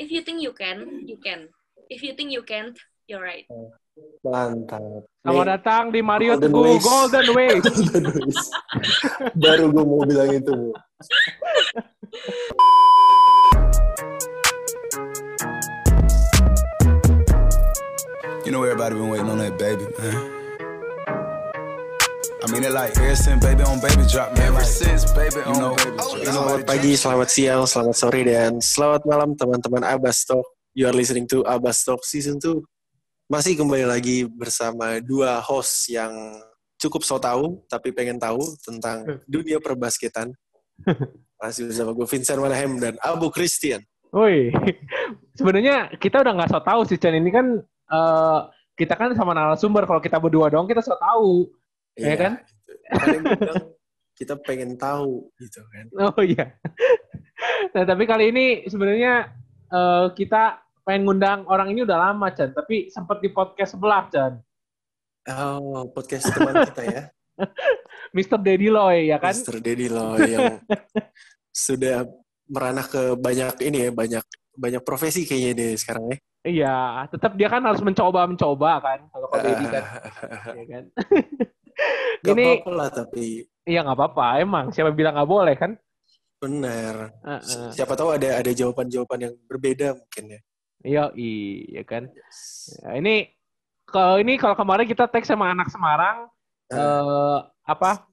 if you think you can, you can. If you think you can't, you're right. Mantap. Selamat datang di Mario Golden Teguh Ways. Golden Ways. Golden Ways. Baru gue mau bilang itu. Bu. You know everybody been waiting on that baby, man. I mean it like ever since baby on baby drop, man. Ever since baby on know, baby drop. Selamat pagi, selamat siang, selamat sore, dan selamat malam teman-teman Abbas Talk. You are listening to Abbas Talk Season 2. Masih kembali lagi bersama dua host yang cukup so tahu, tapi pengen tahu tentang dunia perbasketan. Masih bersama gue Vincent Manahem dan Abu Christian. Woi, sebenarnya kita udah nggak so tahu sih Chan ini kan eh, kita kan sama narasumber kalau kita berdua doang kita so tahu. Iya kan? gitu. Bilang, kita pengen tahu gitu kan. Oh iya. nah tapi kali ini sebenarnya eh, kita pengen ngundang orang ini udah lama Chan, tapi sempat di podcast sebelah Chan. Oh, podcast teman kita ya. Mr. Daddy Loy ya kan? Mr. Deddy loh yang sudah meranah ke banyak ini ya, banyak banyak profesi kayaknya deh sekarang ya. Iya, tetap dia kan harus mencoba-mencoba kan kalau Ko Daddy kan. Iya kan? Gak Ini- apa-apa lah tapi Iya nggak apa-apa, emang siapa bilang nggak boleh kan? benar. Heeh. Siapa tahu ada ada jawaban-jawaban yang berbeda mungkin ya. Iya, iya kan. Ya, ini kalau ini kalau kemarin kita tag sama anak Semarang eh apa?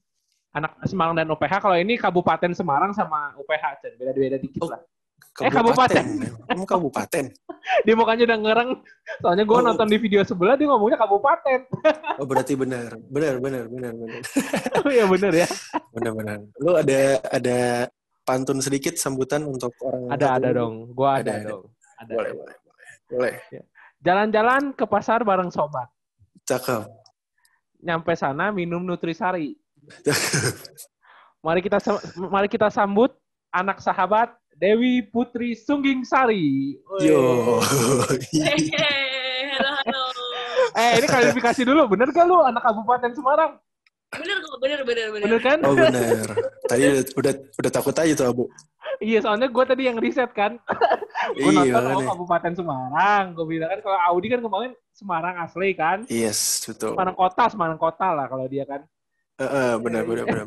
Anak Semarang dan UPH. Kalau ini Kabupaten Semarang sama UPH, Cen. beda-beda dikit Oh. lah. Eh, kabupaten. Kamu kabupaten. Dia mukanya udah ngereng. Soalnya gue Oh. nonton di video sebelah dia ngomongnya kabupaten. Oh, berarti benar. Benar, benar, benar, benar. Oh iya bener ya. Benar, benar. Lu ada ada pantun sedikit sambutan untuk orang Ada ada dong. Gue ada, Ada, dong. Ada. Boleh, boleh, boleh. Boleh. Jalan-jalan ke pasar bareng sobat. Cakep. Nyampe sana minum Nutrisari. Mari kita mari kita sambut anak sahabat Dewi Putri Sungging Sari. Woi. Yo. Hehehe, halo halo. Eh, ini klarifikasi dulu. Bener gak lu anak Kabupaten Semarang? Bener kok, bener bener bener. Bener kan? Oh benar. Tadi udah, udah udah takut aja tuh Abu. Iya, soalnya gue tadi yang riset kan. gue Iya, nonton oh. Kabupaten Semarang. Gue bilang kan kalau Audi kan kemarin Semarang asli kan. Yes, betul. Semarang kota, Semarang kota lah kalau dia kan. Heeh, benar, benar, benar.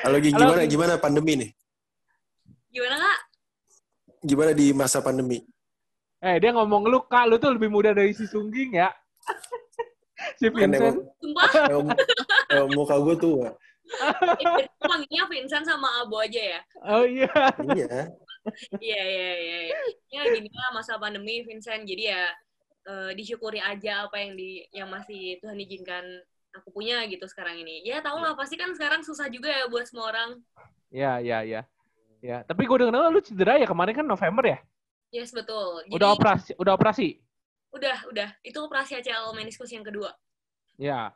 Halo, Gi, Halo, gimana Gi. gimana pandemi nih? Gimana kak? Gimana di masa pandemi? Eh, dia ngomong lu, Kak, lu tuh lebih muda dari si Sungging ya. si Kan Vincent. emang, Sumpah, emang, emang muka gue tua. eh, berarti panggilnya Vincent sama Abo aja ya? Oh iya. Iya. Iya, iya, iya. iya. Ya gini lah masa pandemi Vincent, jadi ya eh, disyukuri aja apa yang di yang masih Tuhan izinkan aku punya gitu sekarang ini. Ya tau lah, pasti kan sekarang susah juga ya buat semua orang. Iya, iya, iya. Ya, tapi gue denger lu cedera ya kemarin kan November ya? Yes, betul. Jadi, Udah operasi, udah operasi. Udah, udah. Itu operasi ACL meniskus yang kedua. Ya.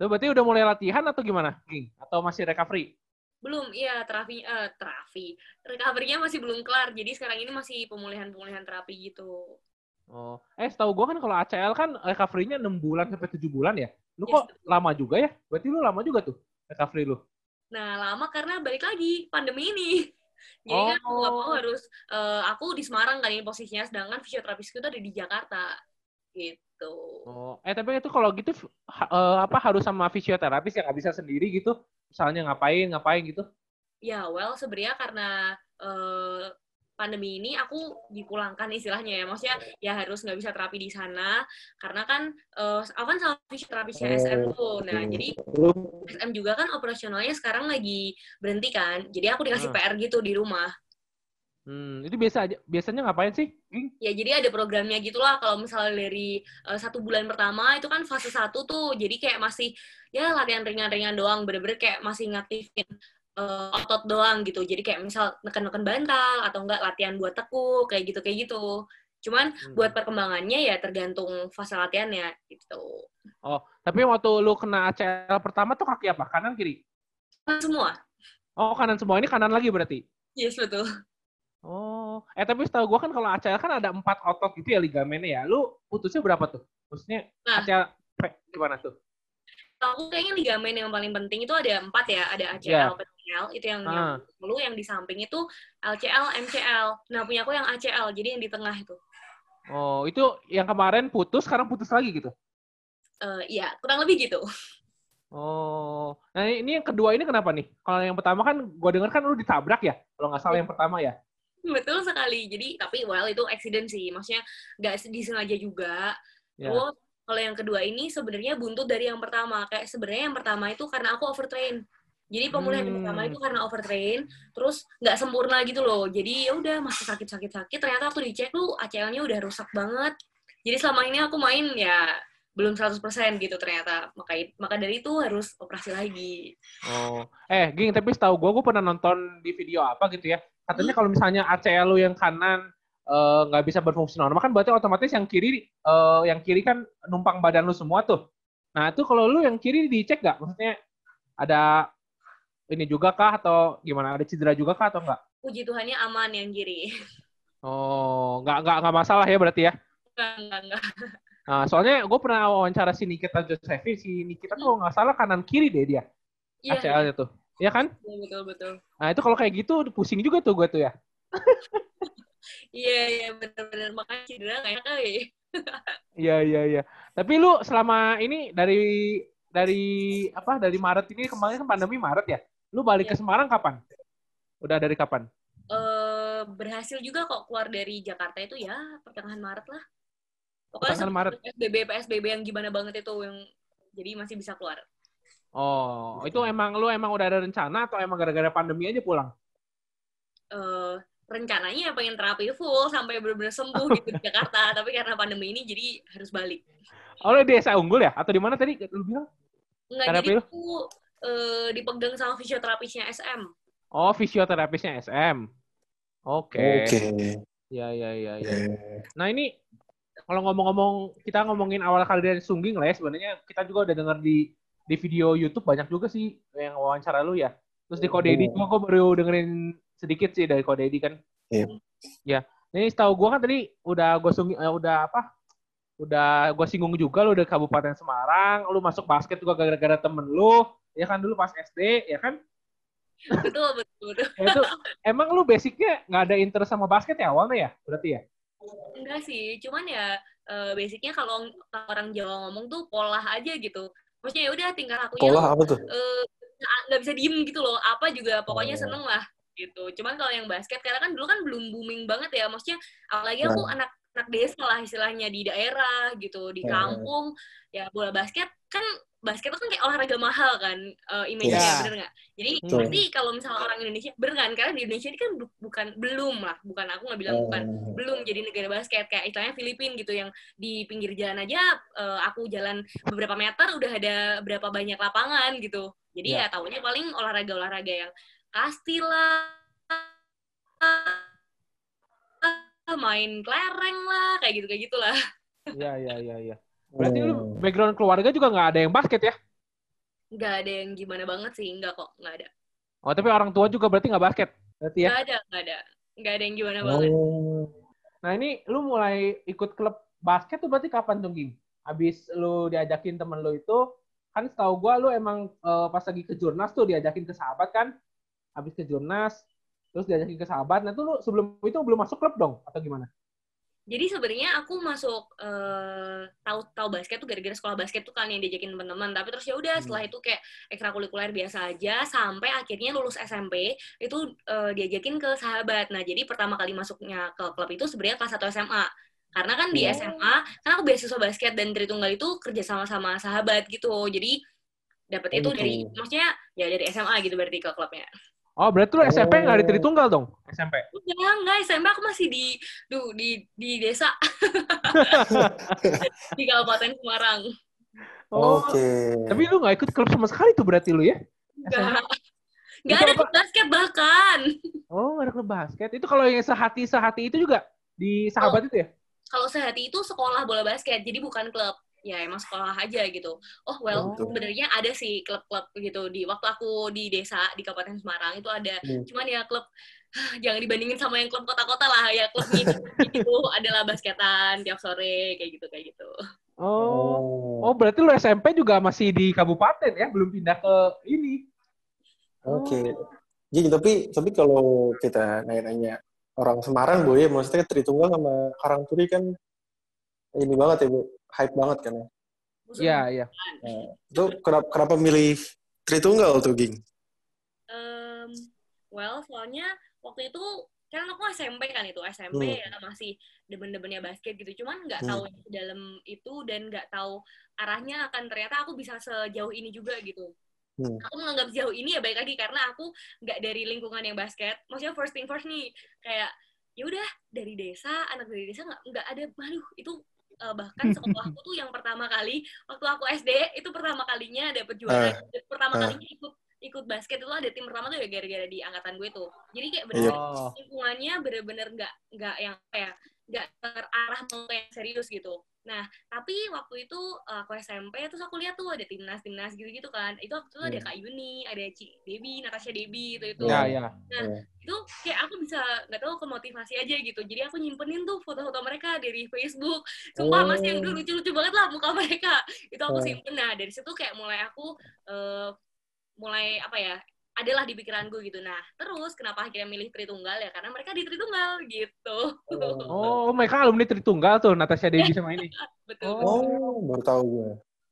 Lu berarti udah mulai latihan atau gimana? Atau masih recovery? Belum, iya terapi, eh, terapi. Recovery-nya masih belum kelar, jadi sekarang ini masih pemulihan-pemulihan terapi gitu. Oh, eh setahu gue kan kalau ACL kan recovery-nya 6 bulan sampai 7 bulan ya. Lu Yes, kok lama juga ya? Berarti lu lama juga tuh recovery lu. Nah, lama karena balik lagi pandemi ini. Jadi kan aku nggak mau Oh. harus eh, aku di Semarang kan ini posisinya, sedangkan fisioterapisku itu ada di Jakarta. Gitu. Oh, eh tapi itu kalau gitu ha- eh, apa harus sama fisioterapis ya nggak bisa sendiri gitu? Misalnya ngapain, ngapain gitu? Ya, well sebenarnya karena eh, pandemi ini aku dipulangkan istilahnya ya. Maksudnya ya harus nggak bisa terapi di sana karena kan eh, aku kan sama fisioterapisnya SM tuh. Nah, jadi Lu SM juga kan operasionalnya sekarang lagi berhenti kan. Jadi aku dikasih Ah. PR gitu di rumah. Hmm, itu biasa aja. Biasanya ngapain sih? Ging? Ya jadi ada programnya gitulah kalau misalnya dari eh, satu bulan pertama itu kan fase satu tuh jadi kayak masih ya latihan ringan-ringan doang bener-bener kayak masih ngaktifin eh, otot doang gitu jadi kayak misal neken-neken bantal atau enggak latihan buat tekuk kayak gitu kayak gitu cuman Hmm. buat perkembangannya ya tergantung fase latihannya gitu Oh, tapi waktu lu kena ACL pertama tuh kaki apa? Kanan kiri? Kan semua Oh, kanan semua ini kanan lagi berarti. yes betul Oh, eh tapi setahu gua kan kalau ACL kan ada empat otot gitu ya ligamennya ya. Lu putusnya berapa tuh? Maksudnya Nah. ACL gimana tuh? Aku kayaknya ligamen yang paling penting itu ada empat ya, ada Yeah. ACL, PCL, itu yang Ah. yang di samping itu LCL, MCL. Nah punya aku yang ACL, jadi yang di tengah itu. Oh, itu yang kemarin putus, sekarang putus lagi gitu. Eh iya, kurang lebih gitu. Oh, nah ini yang kedua ini kenapa nih? Kalau yang pertama kan gue dengar kan lu ditabrak ya, kalau nggak salah yang pertama ya. Betul sekali. Jadi tapi well itu accident sih, maksudnya nggak disengaja juga. Ya. Terus kalau yang kedua ini sebenarnya buntut dari yang pertama. Kayak sebenarnya yang pertama itu karena aku overtrain. Jadi pemulihan yang Hmm. pertama itu karena overtrain, terus nggak sempurna gitu loh. Jadi ya udah masih sakit-sakit-sakit. Ternyata waktu dicek tuh ACL-nya udah rusak banget. Jadi selama ini aku main ya belum 100% gitu ternyata. Maka maka dari itu harus operasi lagi. Oh, eh, Ging, tapi setahu gue, gue pernah nonton di video apa gitu ya. Katanya kalau misalnya ACL lu yang kanan nggak bisa berfungsi normal kan berarti otomatis yang kiri, eh, yang kiri kan numpang badan lu semua tuh. Nah itu kalau lu yang kiri dicek nggak? Maksudnya ada ini juga kah atau gimana? Ada cedera juga kah atau nggak? Puji Tuhannya aman yang kiri. Oh, nggak nggak nggak masalah ya berarti ya? Enggak, enggak, enggak. Nah, soalnya gue pernah wawancara si Nikita Josephine, si Nikita tuh nggak salah kanan kiri deh dia Iya, ACL-nya tuh, Iya kan? betul, betul, betul. Nah itu kalau kayak gitu pusing juga tuh gue tuh ya. Iya, iya, benar-benar makanya cedera nggak enak kali. Iya iya iya. Tapi lu selama ini dari dari apa dari Maret ini kemarin kan pandemi Maret ya. Lu balik ke Iya. Semarang kapan? Udah dari kapan? Eh berhasil juga kok keluar dari Jakarta itu ya pertengahan Maret lah. Pokoknya Pertengahan Maret. PSBB PSBB yang gimana banget itu yang jadi masih bisa keluar. Oh, itu emang lu emang udah ada rencana atau emang gara-gara pandemi aja pulang? Eh rencananya pengen terapi full sampai benar-benar sembuh gitu di Jakarta, tapi karena pandemi ini jadi harus balik. Oh, di desa unggul ya? Atau di mana tadi lu bilang? Enggak Terapi jadi lu? aku eh, dipegang sama fisioterapisnya SM. Oh, fisioterapisnya SM. Oke. Oke. Iya iya iya iya. Nah, ini kalau ngomong-ngomong kita ngomongin awal kali dari Sungging lah ya, sebenarnya kita juga udah denger di di video YouTube banyak juga sih yang wawancara lu ya. Terus di Kode Edi juga gue baru dengerin sedikit sih dari Kode Edi kan. Iya. Ya. Ini setahu gue kan tadi udah gue sungging, eh, udah apa? Udah gue singgung juga lu udah Kabupaten Semarang, lu masuk basket juga gara-gara temen lu, ya kan dulu pas SD, ya kan? Betul, betul, betul. Ya itu emang lu basicnya nggak ada interest sama basket ya awalnya ya? Berarti ya? Enggak sih, cuman ya eh, basicnya kalau orang Jawa ngomong tuh pola aja gitu. Maksudnya ya udah tinggal aku Pola apa tuh? eh, nggak nggak bisa diem gitu loh apa juga pokoknya Oh. seneng lah gitu. Cuman kalau yang basket karena kan dulu kan belum booming banget ya. Maksudnya apalagi aku anak anak desa lah istilahnya di daerah gitu di Nah. kampung. Ya bola basket kan basket itu kan kayak olahraga mahal kan eh, image-nya Iya. bener nggak? Jadi Betul. pasti kalau misalnya orang Indonesia bener kan? Karena di Indonesia ini kan bu- bukan belum lah. Bukan aku nggak bilang bukan Oh. belum jadi negara basket. Kayak istilahnya Filipina gitu yang di pinggir jalan aja eh, aku jalan beberapa meter udah ada berapa banyak lapangan gitu. Jadi ya tahunya paling olahraga-olahraga yang kasti lah main kelereng lah kayak gitu kayak gitulah Iya iya iya iya. Berarti lu Oh. background keluarga juga nggak ada yang basket ya? nggak ada yang gimana banget sih nggak kok nggak ada Oh tapi orang tua juga berarti nggak basket? Berarti ya? nggak ada nggak ada nggak ada yang gimana banget Oh. Nah ini lu mulai ikut klub basket tuh berarti kapan tuh Ging? Habis lu diajakin temen lu itu, kan setahu gua lu emang eh, pas lagi ke Jurnas tuh diajakin ke sahabat kan? Habis ke Jurnas, terus diajakin ke sahabat. Nah tuh lu sebelum itu belum masuk klub dong? Atau gimana? jadi sebenarnya aku masuk eh, tahu tahu basket tuh gara-gara sekolah basket tuh kan yang diajakin teman-teman tapi terus ya udah Hmm. setelah itu kayak ekstrakurikuler biasa aja sampai akhirnya lulus SMP itu eh, diajakin ke sahabat nah jadi pertama kali masuknya ke klub itu sebenarnya kelas 1 SMA karena kan di Oh. SMA kan aku beasiswa basket dan Tritunggal itu kerja sama sama sahabat gitu jadi dapat Oh, itu gitu. dari maksudnya ya dari SMA gitu berarti ke klubnya Oh berarti lu SMP nggak di Oh. Tritunggal dong? SMP? Enggak, enggak, SMP aku masih di duh, di di desa. di Kabupaten Semarang. Oh, Oke. Tapi lu nggak ikut klub sama sekali tuh berarti lu ya? Enggak. Enggak ada klub basket bahkan. Oh nggak ada klub basket. Itu kalau yang sehati sehati itu juga di sahabat itu ya? Kalau sehati itu sekolah bola basket, jadi bukan klub. Ya emang sekolah aja gitu. Oh well, Oh. sebenarnya ada sih klub-klub gitu di waktu aku di desa di Kabupaten Semarang itu ada. Hmm. Cuman ya klub jangan dibandingin sama yang klub kota-kota lah ya klub gitu adalah basketan tiap sore kayak gitu kayak gitu. Oh. Oh, berarti lu SMP juga masih di kabupaten ya, belum pindah ke ini. Oke. Jadi tapi tapi kalau kita nanya-nanya orang Semarang bu ya, maksudnya Tritunggal sama Karangturi kan ini banget ya bu, hype banget kan ya. Iya, iya. Nah, itu kenapa, kenapa milih Tritunggal tuh, Ging? Um, well, soalnya waktu itu kan aku SMP kan itu SMP Hmm. ya masih demen-demennya basket gitu cuman nggak Hmm. tahu di dalam itu dan nggak tau arahnya akan ternyata aku bisa sejauh ini juga gitu Hmm. aku menganggap sejauh ini ya baik lagi karena aku nggak dari lingkungan yang basket maksudnya first thing first nih kayak ya udah dari desa anak dari desa nggak nggak ada aduh itu eh, bahkan sekolahku tuh yang pertama kali waktu aku SD itu pertama kalinya dapet juara pertama ah. kalinya ikut ikut basket itu ada tim pertama tuh ya gara-gara di angkatan gue tuh jadi kayak Iya. bener Oh. lingkungannya bener-bener nggak nggak yang apa ya nggak terarah mau yang serius gitu nah tapi waktu itu uh, aku SMP terus aku lihat tuh ada timnas timnas gitu gitu kan itu waktu itu ada Hmm. Kak Yuni ada Ci Debi Natasha Debi itu itu Ya, ya. itu kayak aku bisa nggak tahu kemotivasi aja gitu jadi aku nyimpenin tuh foto-foto mereka dari Facebook sumpah Oh. masih yang dulu lucu-lucu banget lah muka mereka itu aku Oh. simpen nah dari situ kayak mulai aku eh, mulai apa ya adalah di pikiranku gitu nah terus kenapa akhirnya milih Tritunggal ya karena mereka di Tritunggal gitu Oh, mereka alumni Tritunggal tuh, Natasha Dewi sama ini. betul Oh. Oh, baru tahu gue.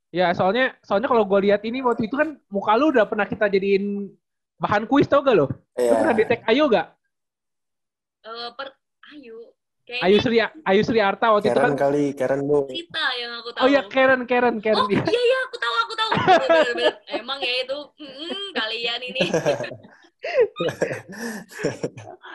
Ya, soalnya soalnya kalau gue lihat ini waktu itu kan muka lu udah pernah kita jadiin bahan kuis tau gak lo? Lu pernah di Iya. tag Ayu gak? Eh, per Ayu Ayu kayaknya Sri Ayu Sri Arta waktu itu Karen kan. kali, Karen bu. Rita yang aku tahu Oh iya Karen Karen Karen. Oh iya iya aku tahu aku tahu Bener-bener. emang ya itu mm, kalian ini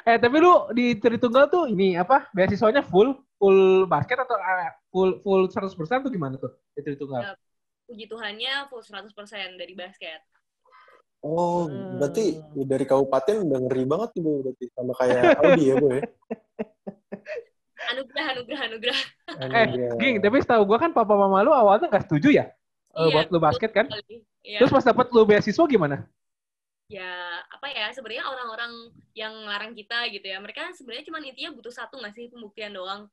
Eh tapi lu di Tritunggal tuh ini apa? Beasiswanya full full basket atau eh, full full 100% tuh gimana tuh di Tritunggal? puji Tuhannya full 100% dari basket Oh, Hmm. berarti dari kabupaten udah ngeri banget tuh bu, berarti sama kayak Audi ya bu ya. anugerah anugerah anugerah Eh, Ging, tapi setahu gua kan papa mama lu awalnya nggak setuju ya? Eh, Iya, buat lu basket kan? Iya. Terus pas dapet lu beasiswa gimana? ya apa ya sebenarnya orang-orang yang larang kita gitu ya mereka sebenarnya cuma intinya butuh satu nggak sih pembuktian doang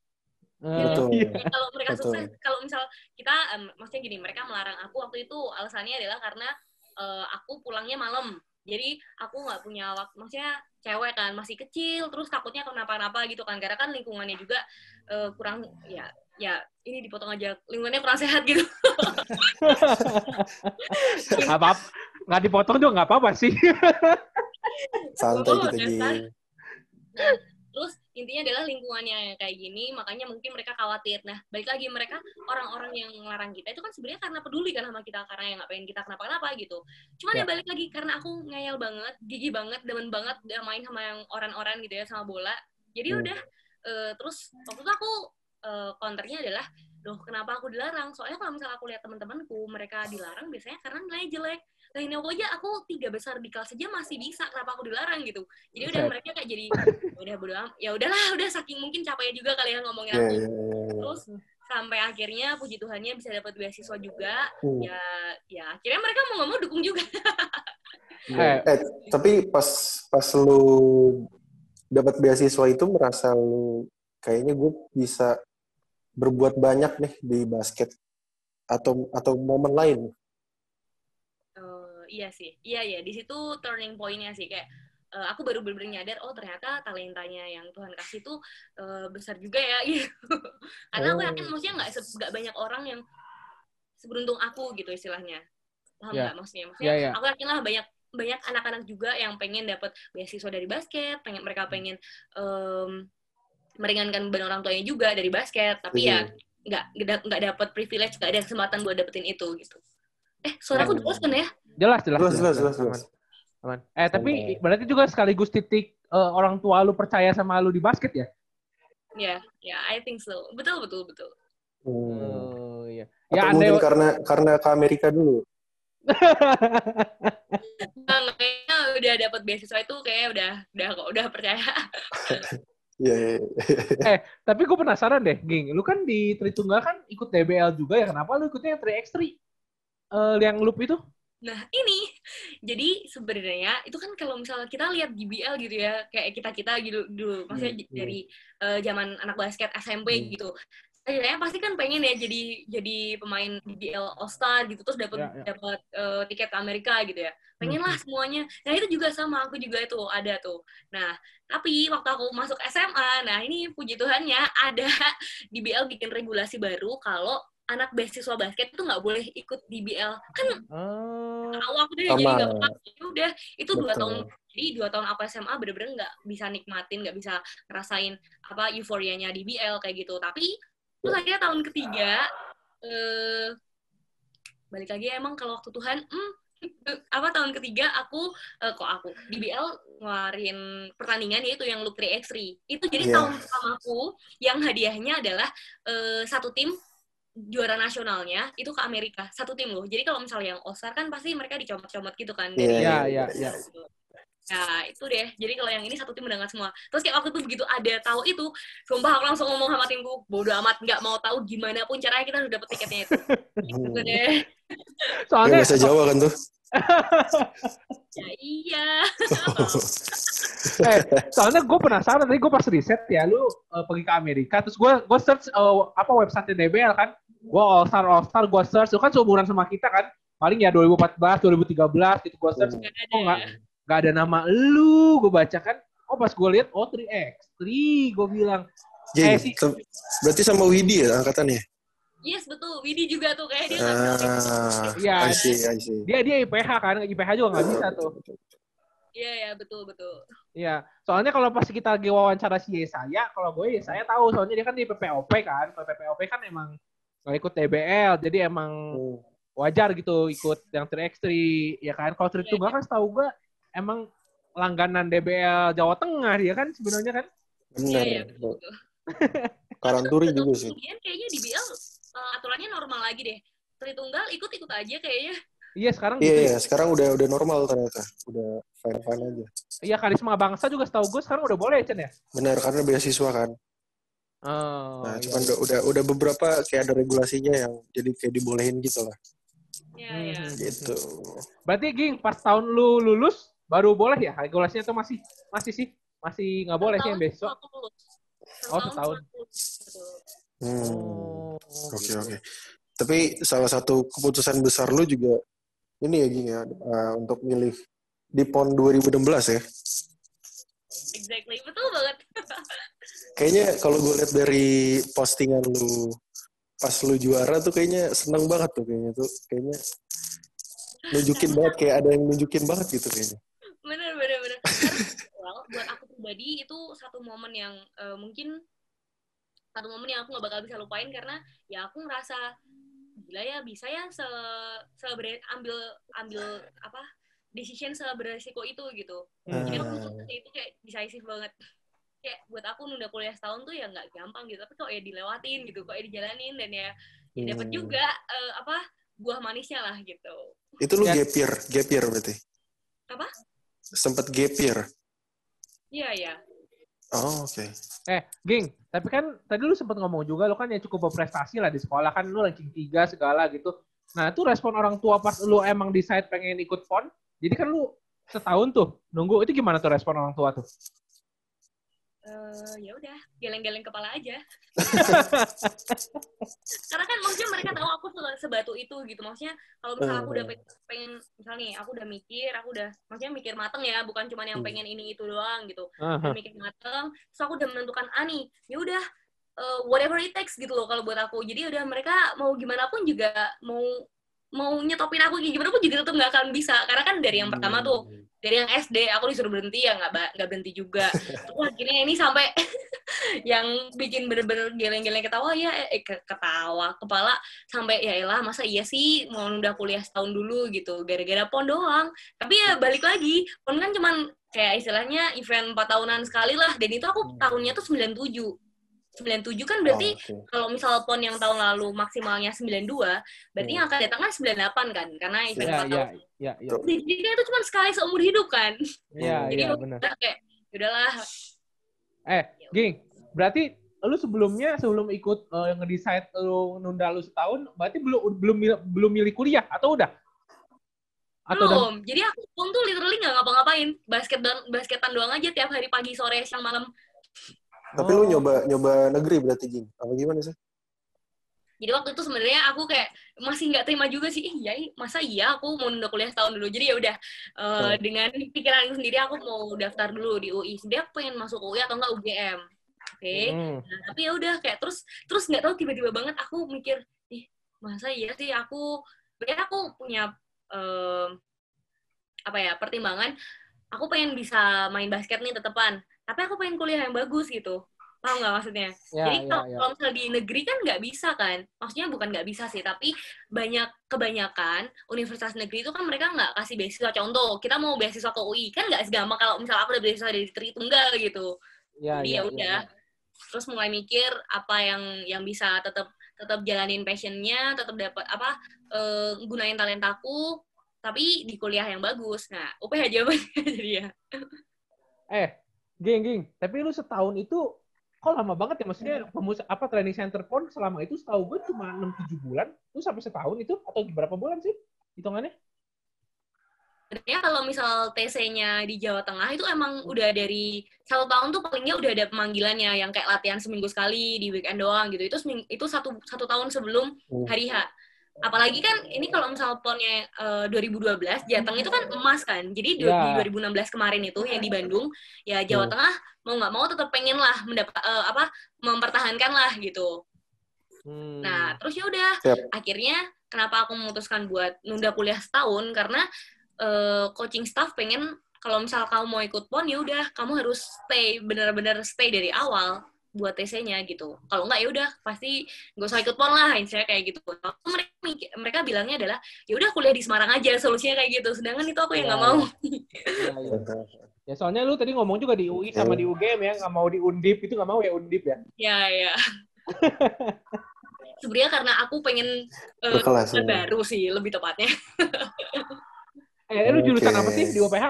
Betul. Iya. Ya, kalau mereka Betul. sukses kalau misal kita em, maksudnya gini mereka melarang aku waktu itu alasannya adalah karena eh, aku pulangnya malam jadi aku nggak punya waktu maksudnya cewek kan masih kecil terus takutnya kenapa-napa gitu kan karena kan lingkungannya juga eh, kurang ya ya ini dipotong aja lingkungannya kurang sehat gitu apa nggak dipotong juga nggak apa-apa sih. Santai. Nah, terus intinya adalah lingkungannya yang kayak gini, makanya mungkin mereka khawatir. Nah, balik lagi mereka orang-orang yang ngelarang kita itu kan sebenarnya karena peduli kan sama kita, karena yang nggak pengen kita kenapa-kenapa gitu. Cuman ya. Ya. balik lagi karena aku ngeyel banget, gigi banget, demen banget udah main sama yang orang-orang gitu ya sama bola. Jadi Hmm. udah eh, terus waktu itu aku eh, counternya adalah loh kenapa aku dilarang? Soalnya kalau misalnya aku lihat teman-temanku mereka dilarang biasanya karena nilai jelek. Ini aku aja aku tiga besar di kelas aja masih bisa kenapa aku dilarang gitu. Jadi udah Buset. mereka kayak jadi udah bodo am- ya udahlah udah saking mungkin capek juga kalian ngomongin Iya, aku. iya, iya, iya. Terus sampai akhirnya puji Tuhannya bisa dapat beasiswa juga. Hmm. Ya ya akhirnya mereka mau mau dukung juga. Eh, Eh, tapi pas pas lu dapat beasiswa itu merasa lu kayaknya gue bisa berbuat banyak nih di basket atau atau momen lain. Iya sih, iya ya. Di situ turning point-nya sih kayak eh, aku baru benar-benar nyadar oh ternyata talentanya yang Tuhan kasih tuh eh, besar juga ya gitu. Karena aku Oh. yakin maksudnya nggak nggak banyak orang yang seberuntung aku gitu istilahnya. Paham Ya. nggak maksudnya? Maksudnya Ya, ya. aku yakin lah banyak banyak anak-anak juga yang pengen dapat beasiswa dari basket, pengen mereka pengen em, meringankan beban orang tuanya juga dari basket, tapi ya nggak nggak dapat privilege, nggak ada kesempatan buat dapetin itu gitu. Eh, suara aku Ya. jelas kan ya? Jelas jelas. Jelas, jelas, jelas, jelas. Aman. Aman. Eh tapi Aman. berarti juga sekaligus titik eh, orang tua lu percaya sama lu di basket ya? Ya, ya, I think so. Betul, betul, betul. Hmm. Oh iya. Atau Ya mungkin andai karena karena ke Amerika dulu. Nah, kayaknya udah dapat beasiswa itu kayak udah udah kok udah percaya. Iya, iya, iya. tapi gue penasaran deh, Ging. Lu kan di Tritunggal kan ikut DBL juga ya. Kenapa lu ikutnya yang 3x3? Eh, yang loop itu? Nah, ini jadi sebenarnya itu kan kalau misalnya kita lihat DBL gitu ya, kayak kita-kita gitu dulu, maksudnya Hmm, hmm. dari eh, zaman anak basket SMP Hmm. gitu. akhirnya pasti kan pengen ya jadi jadi pemain DBL All Star gitu terus dapat Ya, ya. dapat eh, tiket ke Amerika gitu ya pengen lah semuanya nah itu juga sama aku juga itu ada tuh nah tapi waktu aku masuk SMA nah ini puji Tuhannya ada DBL bikin regulasi baru kalau anak beasiswa basket itu nggak boleh ikut DBL kan Oh. tahu aku deh jadi nggak apa ya udah itu dua tahun jadi dua tahun aku SMA bener-bener nggak bisa nikmatin nggak bisa ngerasain apa euforianya DBL kayak gitu. Tapi terus akhirnya tahun ketiga eh balik lagi emang kalau waktu Tuhan hmm, apa tahun ketiga aku eh, kok aku DBL ngeluarin pertandingan yaitu yang Look 3x3 itu jadi Iya. tahun pertamaku yang hadiahnya adalah eh, satu tim juara nasionalnya itu ke Amerika satu tim loh jadi kalau misalnya yang Star kan pasti mereka dicomot-comot gitu kan Iya, Iya, iya, iya. Nah, itu deh. Jadi kalau yang ini satu tim mendengar semua. Terus kayak waktu itu begitu ada tahu itu, sumpah aku langsung ngomong sama timku, bodo amat, nggak mau tahu gimana pun caranya kita harus dapet tiketnya itu. Gitu Hmm. deh. Ya, Soalnya bahasa Jawa kan tuh. Ya iya. eh, soalnya gue penasaran tadi gue pas riset ya lu eh, pergi ke Amerika terus gue gue search eh, apa website DBL kan gue All Star All Star gue search lu kan seumuran sama kita kan paling ya 2014 2013 gitu gue search Nggak ada. oh nggak nggak ada nama lu gue baca kan oh pas gue lihat oh 3x 3 gue bilang Jadi, Eh, sih. te- berarti sama Widi ya angkatannya? Yes, betul. Widi juga tuh. Kayak dia Ah, Iya. Dia dia IPH kan IPH juga nggak bisa tuh Iya, ya betul, betul. Iya, soalnya kalau pas kita lagi wawancara si Yesaya, kalau gue Yesaya tahu, soalnya dia kan di PPOP kan, PPOP kan emang nggak ikut TBL, jadi emang Hmm. wajar gitu ikut yang 3x3, ya kan. Kalau Tri Iya, Tunggal kan setahu gue emang langganan DBL Jawa Tengah dia kan sebenarnya kan. Iya, Benar. iya, betul. betul. Karanturi juga sih. Kemudian kayaknya di BL eh, aturannya normal lagi deh. Tritunggal ikut-ikut aja kayaknya. Iya sekarang Iya, gitu. iya. Sekarang udah udah normal ternyata. Udah fine-fine aja. Iya karisma bangsa juga setahu gue sekarang udah boleh Chen ya. Benar, karena beasiswa kan. Oh, Nah, iya. cuman udah, udah udah beberapa kayak ada regulasinya yang jadi kayak dibolehin gitu lah. Iya, iya. Hmm. Gitu. Berarti Ging pas tahun lu lulus baru boleh ya regulasinya tuh masih masih sih masih nggak boleh sih yang besok. Oh, setahun. Betul. Hmm. Oh, Oke, gitu. oke. Tapi salah satu keputusan besar lu juga ini ya Ging ya, uh, untuk milih di PON 2016 ya. Exactly, betul banget. Kayaknya kalau gue lihat dari postingan lu pas lu juara tuh kayaknya seneng banget tuh kayaknya tuh kayaknya nunjukin banget kayak ada yang nunjukin banget gitu kayaknya. bener bener bener well, buat aku pribadi itu satu momen yang eh, mungkin satu momen yang aku nggak bakal bisa lupain karena ya aku ngerasa gila ya bisa ya se, se ambil ambil apa decision seberesiko itu gitu Hmm. jadi aku tuh itu kayak decisive banget kayak buat aku nunda kuliah setahun tuh ya nggak gampang gitu tapi kok ya dilewatin gitu kok ya dijalanin dan ya, ya dapat Hmm. juga eh, apa buah manisnya lah gitu Itu lu gap year, gap year berarti. Apa? Sempet gap year. iya ya Oh, oke. Eh, Ging, tapi kan tadi lu sempat ngomong juga, lu kan ya cukup berprestasi lah di sekolah, kan lu ranking 3 segala gitu. Nah, itu respon orang tua pas lu emang decide pengen ikut PON, jadi kan lu setahun tuh nunggu, itu gimana tuh respon orang tua tuh? Eh ya udah geleng-geleng kepala aja. Karena kan maksudnya mereka tahu aku se- sebatu itu gitu. Maksudnya kalau misalnya aku udah Hmm. pengen, pengen misalnya nih aku udah mikir aku udah maksudnya mikir mateng ya bukan cuma yang Hmm. pengen ini itu doang gitu. Udah mikir mateng terus aku udah menentukan ah nih ya udah eh, whatever it takes gitu loh kalau buat aku. Jadi udah mereka mau gimana pun juga mau mau nyetopin aku kayak gimana pun juga tetap nggak akan bisa. Karena kan dari yang pertama tuh Hmm. dari yang SD aku disuruh berhenti ya nggak nggak berhenti juga. Terus akhirnya ini sampai yang bikin bener-bener geleng-geleng ketawa ya eh ke- ketawa kepala sampai ya elah masa iya sih mau nunda kuliah setahun dulu gitu gara-gara pon doang. Tapi ya balik lagi pon kan cuman kayak istilahnya event 4 tahunan sekali lah. Dan itu aku tahunnya tuh 97 97 kan berarti Oh, oke. kalau misal pon yang tahun lalu maksimalnya 92 berarti Hmm. yang akan datang kan 98 kan karena event Iya, 4 iya, tahun iya, iya. jadi kan itu cuma sekali seumur hidup kan Iya, jadi iya, udah benar. kayak udahlah Eh, Ging, berarti lu sebelumnya sebelum ikut eh, ngedesain lu nunda lu setahun, berarti belum belum belum milih kuliah atau udah? Atau udah? belum jadi aku pun tuh literally nggak ngapa-ngapain basket dan basketan doang aja tiap hari pagi sore siang malam Tapi lu nyoba nyoba negeri berarti Ging. Apa gimana sih? jadi waktu itu sebenarnya aku kayak masih nggak terima juga sih, iya masa iya aku mau nunda kuliah setahun dulu. Jadi ya udah uh, dengan pikiran sendiri aku mau daftar dulu di UI. Dia aku pengen masuk UI atau enggak UGM. Oke. Okay? Hmm. Nah, tapi ya udah kayak terus terus nggak tahu tiba-tiba banget aku mikir, ih masa iya sih aku sebenarnya aku punya uh, apa ya pertimbangan aku pengen bisa main basket nih tetepan tapi aku pengen kuliah yang bagus gitu paham nggak maksudnya? Ya, Jadi kalau, ya. kalau misalnya di negeri kan nggak bisa kan, maksudnya bukan nggak bisa sih, tapi banyak kebanyakan universitas negeri itu kan mereka nggak kasih beasiswa. Contoh, kita mau beasiswa ke UI kan nggak segampang kalau misalnya aku udah beasiswa dari Tritunggal gitu. Ya, Jadi ya, ya udah. Ya, ya. Terus mulai mikir apa yang yang bisa tetap tetap jalanin passionnya, tetap dapat apa uh, gunain talentaku, tapi di kuliah yang bagus. Nah, UPH jawabannya jadi ya. Eh, geng, geng. Tapi lu setahun itu kok lama banget ya? Maksudnya pemus apa training center pun selama itu setahu gue cuma enam tujuh bulan. Itu sampai setahun itu atau berapa bulan sih hitungannya? Sebenarnya kalau misal TC-nya di Jawa Tengah itu emang udah dari satu tahun tuh palingnya udah ada pemanggilannya yang kayak latihan seminggu sekali di weekend doang gitu. Itu itu satu satu tahun sebelum hmm. hari H apalagi kan ini kalau misal ponnya uh, 2012 Jateng itu kan emas kan jadi yeah. di 2016 kemarin itu yang di Bandung ya Jawa hmm. Tengah mau nggak mau tetap pengen lah mendapat uh, apa mempertahankan lah gitu hmm. nah terus ya udah akhirnya kenapa aku memutuskan buat nunda kuliah setahun karena uh, coaching staff pengen kalau misal kamu mau ikut pon ya udah kamu harus stay benar-benar stay dari awal buat TC-nya gitu. Kalau enggak ya udah pasti nggak usah ikut pon lah, saya kayak gitu. Mereka mereka bilangnya adalah ya udah kuliah di Semarang aja, solusinya kayak gitu. Sedangkan itu aku yang nggak ya, mau. Ya, ya. Ya soalnya lu tadi ngomong juga di UI sama di UGM ya, nggak mau di Undip, itu nggak mau ya Undip ya? Ya, ya. Sebenarnya karena aku pengen uh, baru sih, lebih tepatnya. eh, lu jurusan okay. apa sih di UPH?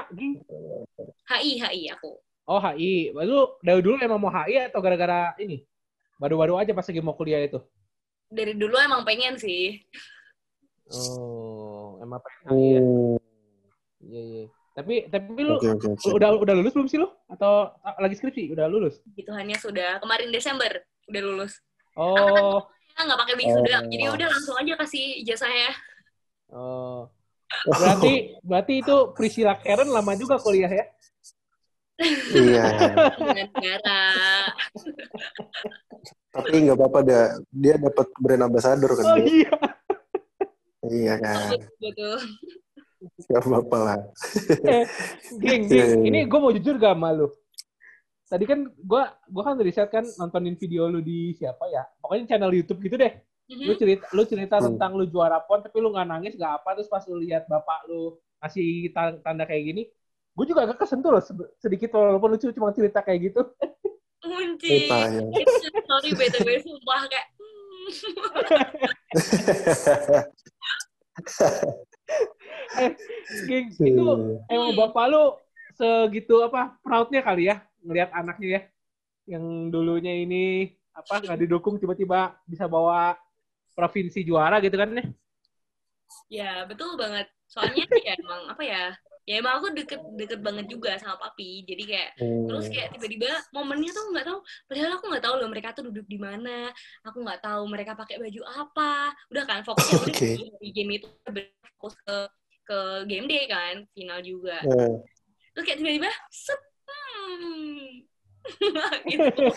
HI, HI aku. Oh, HI. Lu dari dulu emang mau HI atau gara-gara ini? Baru-baru aja pas lagi mau kuliah itu? Dari dulu emang pengen sih. Oh, emang pengen HI ya? Iya, iya. Tapi tapi lu okay, okay, okay. udah udah lulus belum sih lu? Atau lagi skripsi udah lulus? Gitu hanya sudah kemarin Desember udah lulus. Oh. Kan nggak pakai wisuda, oh. jadi udah langsung aja kasih ijazahnya. Oh. Berarti berarti itu Priscilla Karen lama juga kuliah ya? Iya. Negara. Tapi nggak apa-apa dah, dia dapat brand ambassador kan. Oh iya. iya kan. Betul. Gak apa-apa lah. eh, geng, geng. Yeah, yeah. Ini gue mau jujur gak malu. Tadi kan gue gue kan riset kan nontonin video lu di siapa ya? Pokoknya channel YouTube gitu deh. Mm-hmm. Lu cerita lu cerita hmm. tentang lu juara pon tapi lu nggak nangis gak apa terus pas lu lihat bapak lu kasih tanda kayak gini, gue juga agak kesentuh loh sedikit walaupun lucu cuma cerita kayak gitu. Munci. Sorry btw sumpah kayak. eh, geng, itu emang bapak lu segitu apa proudnya kali ya ngelihat anaknya ya yang dulunya ini apa nggak didukung tiba-tiba bisa bawa provinsi juara gitu kan ya? Ya betul banget. Soalnya ya emang apa ya? Ya emang aku deket deket banget juga sama papi. Jadi kayak hmm. terus kayak tiba-tiba momennya tuh nggak tahu. Padahal aku nggak tahu loh mereka tuh duduk di mana. Aku nggak tahu mereka pakai baju apa. Udah kan fokusnya okay. di game itu fokus ke ke game day kan final juga hmm. terus kayak tiba-tiba sep hmm. gitu.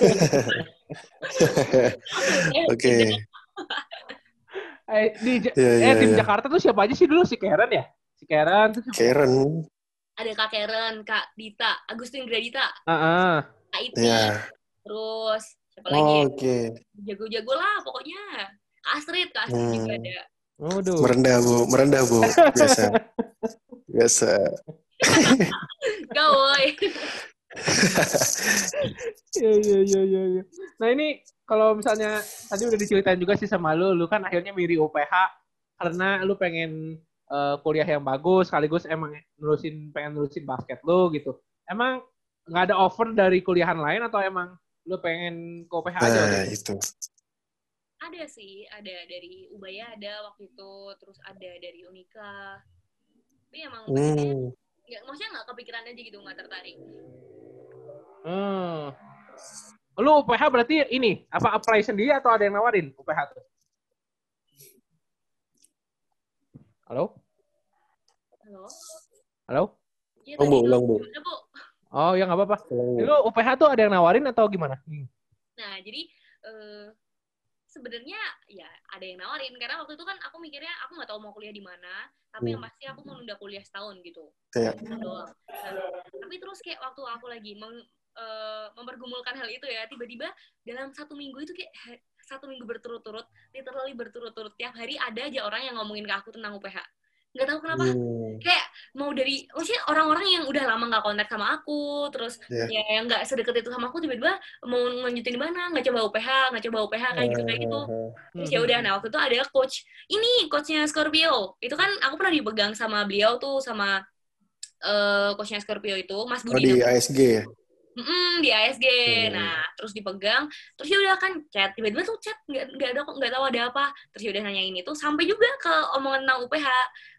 Oke. eh, di yeah, yeah, eh tim yeah. Jakarta tuh siapa aja sih dulu si Karen ya? Si Karen. Karen. Ada Kak Karen, Kak Dita, Agustin Gradita. Uh -uh. Kak Iti. Yeah. Terus siapa oh, lagi? Oke. Okay. Jago-jago lah pokoknya. Kak Astrid, Kak Astrid hmm. juga ada. Waduh. Merendah, Bu. Merendah, Bu. Biasa. Biasa. Gawai. Iya, iya, iya, iya. Ya. Nah ini kalau misalnya tadi udah diceritain juga sih sama lu, lu kan akhirnya milih UPH karena lu pengen uh, kuliah yang bagus, sekaligus emang nurusin pengen nurusin basket lu gitu. Emang nggak ada offer dari kuliahan lain atau emang lu pengen ke UPH aja? Nah, itu ada sih ada dari Ubaya ada waktu itu terus ada dari Unika tapi emang hmm. nggak maksudnya nggak kepikiran aja gitu nggak tertarik hmm. lu UPH berarti ini apa apply sendiri atau ada yang nawarin UPH tuh Halo? Halo? Halo? Iya, Ulang, Bu, ulang, Bu. gimana, Bu? Oh, ya nggak apa-apa. Ulang, Bu. Lu UPH tuh ada yang nawarin atau gimana? Hmm. Nah, jadi eh, sebenarnya ya ada yang nawarin karena waktu itu kan aku mikirnya aku nggak tahu mau kuliah di mana, tapi yang Hmm. pasti aku mau nunda kuliah setahun gitu. Kayak, Itu doang. Nah, tapi terus kayak waktu aku lagi meng- eh, mempergumulkan hal itu ya, tiba-tiba dalam satu minggu itu kayak satu minggu berturut-turut, literally berturut-turut tiap hari ada aja orang yang ngomongin ke aku tentang UPH. Nggak tahu kenapa hmm, kayak mau dari maksudnya orang-orang yang udah lama nggak kontak sama aku terus Iya. ya yang nggak sedekat itu sama aku tiba-tiba mau lanjutin di mana nggak coba UPH nggak coba UPH kayak gitu kayak gitu eh, terus ya udah nah waktu itu ada coach ini coachnya Scorpio itu kan aku pernah dipegang sama beliau tuh sama eh coachnya Scorpio itu Mas Oh, Budi di namanya. ASG ya? Mm-mm, di ASG. Hmm. Nah, terus dipegang, terus ya udah kan chat, tiba-tiba tuh chat nggak nggak ada kok nggak tahu ada apa. Terus ya udah nanya ini tuh sampai juga ke omongan tentang UPH.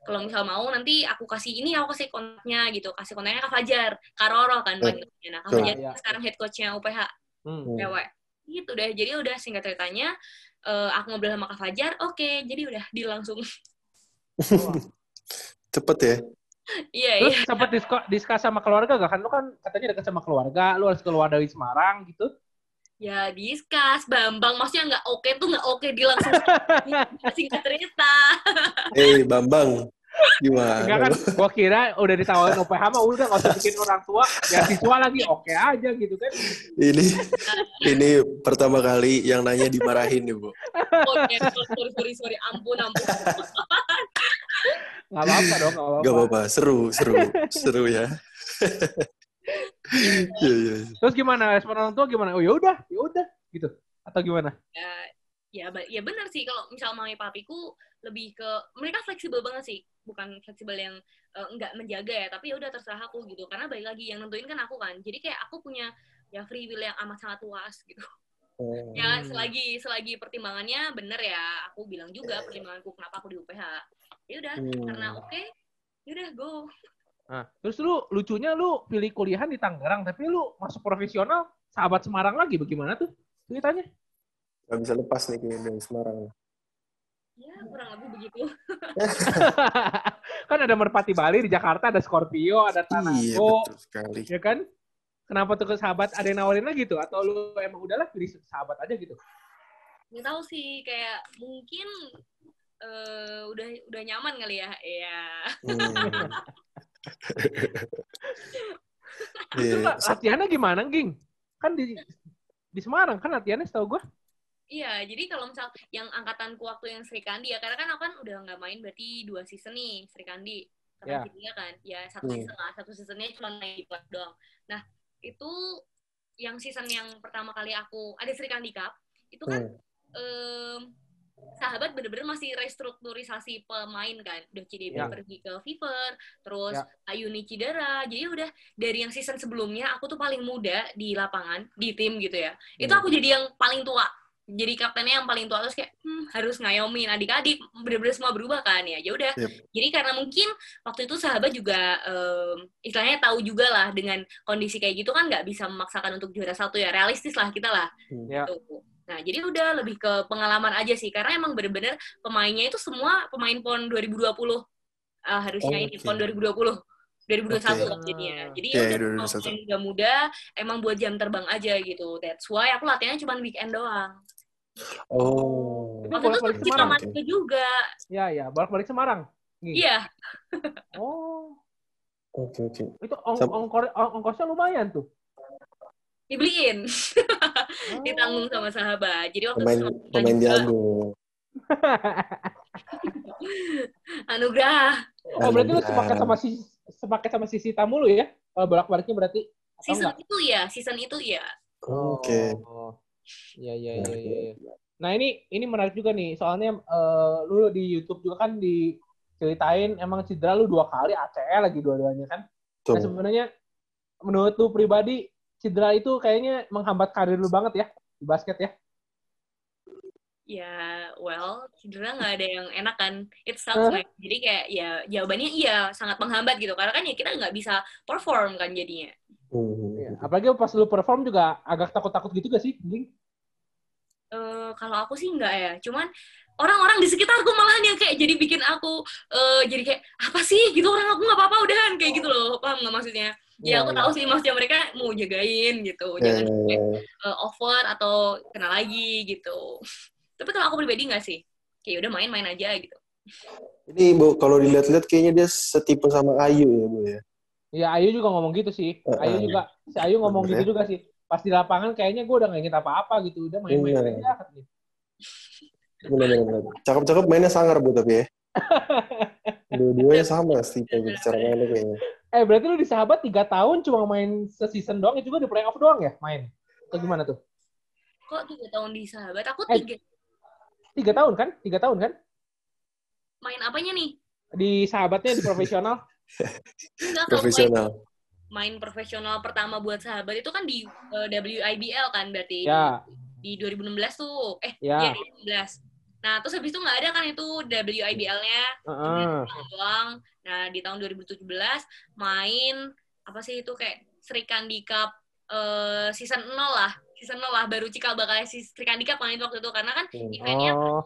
Kalau misal mau nanti aku kasih ini, aku kasih kontaknya gitu, kasih kontaknya ke Fajar, Karoro kan Eh, panggilnya. Nah, Kak. Fajar Iya. itu sekarang head coachnya UPH Hmm. Cewek. Gitu deh. Jadi udah singkat ceritanya eh, aku ngobrol sama Kak Fajar, oke, jadi udah di langsung. Cepet ya? Iya, Terus iya. sempat diskus, diskus sama keluarga gak kan? Lu kan katanya dekat sama keluarga, lu harus keluar dari Semarang gitu. Ya, diskus, Bambang. Maksudnya nggak oke tuh nggak oke, di langsung singkat cerita. Eh, Bambang. Gimana? Enggak kan, gua kira udah ditawarin UPH mah udah gak usah bikin orang tua, ya siswa lagi oke aja gitu kan. Ini ini pertama kali yang nanya dimarahin nih, Bu. Oh, ya, sorry, sorry, sorry, ampun, ampun. Gak apa-apa dong, gak apa-apa. Gak apa-apa, seru, seru, seru ya. Iya, iya. iya. Terus gimana respon orang tua gimana? Oh ya udah, ya udah gitu. Atau gimana? ya, ya, ya benar sih kalau misal mami papiku lebih ke mereka fleksibel banget sih, bukan fleksibel yang eh, nggak menjaga ya, tapi ya udah terserah aku gitu. Karena balik lagi yang nentuin kan aku kan. Jadi kayak aku punya ya free will yang amat sangat luas gitu. Oh. Ya selagi selagi pertimbangannya bener ya, aku bilang juga pertimbanganku kenapa aku di UPH. Ya udah, Hmm. karena oke, ya udah go. Nah, terus lu lucunya lu pilih kuliahan di Tangerang, tapi lu masuk profesional sahabat Semarang lagi bagaimana tuh ceritanya? Gak bisa lepas nih dari Semarang. Ya kurang lebih begitu. kan ada Merpati Bali di Jakarta, ada Scorpio, ada Iya, Tanago, betul sekali. ya kan? Kenapa tuh ke sahabat ada yang nawarin lagi tuh? Atau lu emang udahlah pilih sahabat aja gitu? nggak tahu sih kayak mungkin eh, udah udah nyaman kali ya ya Hmm. Itu Iya, la- latihannya gimana, Ging? Kan di di Semarang kan latihannya setahu gua. iya jadi kalau misal yang angkatanku waktu yang Sri Kandi ya karena kan aku kan udah nggak main berarti dua season nih Sri Kandi Ya. karena yeah. kan ya satu Hmm. season lah satu seasonnya cuma main doang nah itu yang season yang pertama kali aku ada Sri Kandi Cup itu kan Hmm. em, sahabat bener-bener masih restrukturisasi pemain kan udah CDB Ya. pergi ke Fever terus Ya. Ayuni cedera jadi udah dari yang season sebelumnya aku tuh paling muda di lapangan di tim gitu ya itu Hmm. aku jadi yang paling tua jadi kaptennya yang paling tua terus kayak hmm, harus ngayomin adik-adik bener-bener semua berubah kan ya ya udah Yep. jadi karena mungkin waktu itu sahabat juga em, istilahnya tahu juga lah dengan kondisi kayak gitu kan nggak bisa memaksakan untuk juara satu ya realistis lah kita lah Hmm. Ya. gitu. Nah, jadi udah lebih ke pengalaman aja sih, karena emang bener-bener pemainnya itu semua pemain PON 2020. Eh, harusnya Oh, ini. PON 2020. 2021 Oke. lah jadinya. Jadi Iya, ya iya, udah 2021. pemain muda-muda, emang buat jam terbang aja gitu. That's why aku latihannya cuma weekend doang. Oh. Waktu itu sama Semarang. Marco juga. Ya, ya, balik-balik Semarang. Iya, Oh, Oke, oke. itu ong ongkor ongkosnya lumayan tuh. dibeliin. Ditanggung sama sahabat. Jadi waktu Pemain itu sama pemain juga, jago. Anugerah. Oh, berarti lu sepaket sama si sepaket sama sisi tamu lu ya? Kalau bolak-baliknya berarti Season enggak? itu ya, season itu ya. Oke. Oh. Iya, iya, iya, iya. iya. Nah, ini ini menarik juga nih. Soalnya eh, lu di YouTube juga kan diceritain emang cedera lu dua kali ACL lagi dua-duanya kan. Nah, sebenarnya menurut lu pribadi cedera itu kayaknya menghambat karir lu banget ya di basket ya? Ya, well, cedera nggak ada yang enak kan. It sucks, Hah? like. Jadi kayak ya jawabannya iya, sangat menghambat gitu. Karena kan ya kita nggak bisa perform kan jadinya. Hmm. Iya. Apalagi pas lu perform juga agak takut-takut gitu gak sih? Eh, kalau aku sih nggak ya. Cuman orang-orang di sekitarku malahan yang kayak jadi bikin aku eh, jadi kayak apa sih gitu orang aku nggak apa-apa udahan kayak gitu loh paham nggak maksudnya ya Iya, aku iya. tahu sih maksudnya mereka mau jagain gitu Ya, jangan sampai, ya. eh, over atau kena lagi gitu tapi kalau aku pribadi nggak sih kayak udah main-main aja gitu Ini Bu, kalau dilihat-lihat kayaknya dia setipe sama Ayu ya Bu ya. Iya, Ayu juga ngomong gitu sih. Ayu juga, si Ayu ngomong Bener gitu juga sih. Pas di lapangan kayaknya gue udah gak inget apa-apa gitu. Udah main-main Iya. aja. Benar-benar. Cakep-cakep mainnya sangar Bu tapi ya. Dua-duanya sama setipe gitu cara mainnya kayaknya. Eh, berarti lu di sahabat 3 tahun cuma main se-season doang, itu juga di playoff doang ya main? Atau gimana tuh? kok tiga tahun di sahabat aku Eh. tiga Tiga tahun kan? Tiga tahun kan? main apanya nih Di sahabatnya di profesional? Enggak, main, Profesional. main profesional pertama buat sahabat itu kan di eh, WIBL kan berarti ya, di 2016 tuh eh Ya. iya 2016 nah terus habis itu nggak ada kan itu WIBL-nya Heeh. doang nah di tahun 2017 main apa sih itu kayak Sri Kandi Cup eh, season 0 lah season 0 lah baru cikal bakal si Sri Kandi Cup main waktu itu karena kan Hmm. eventnya Oh,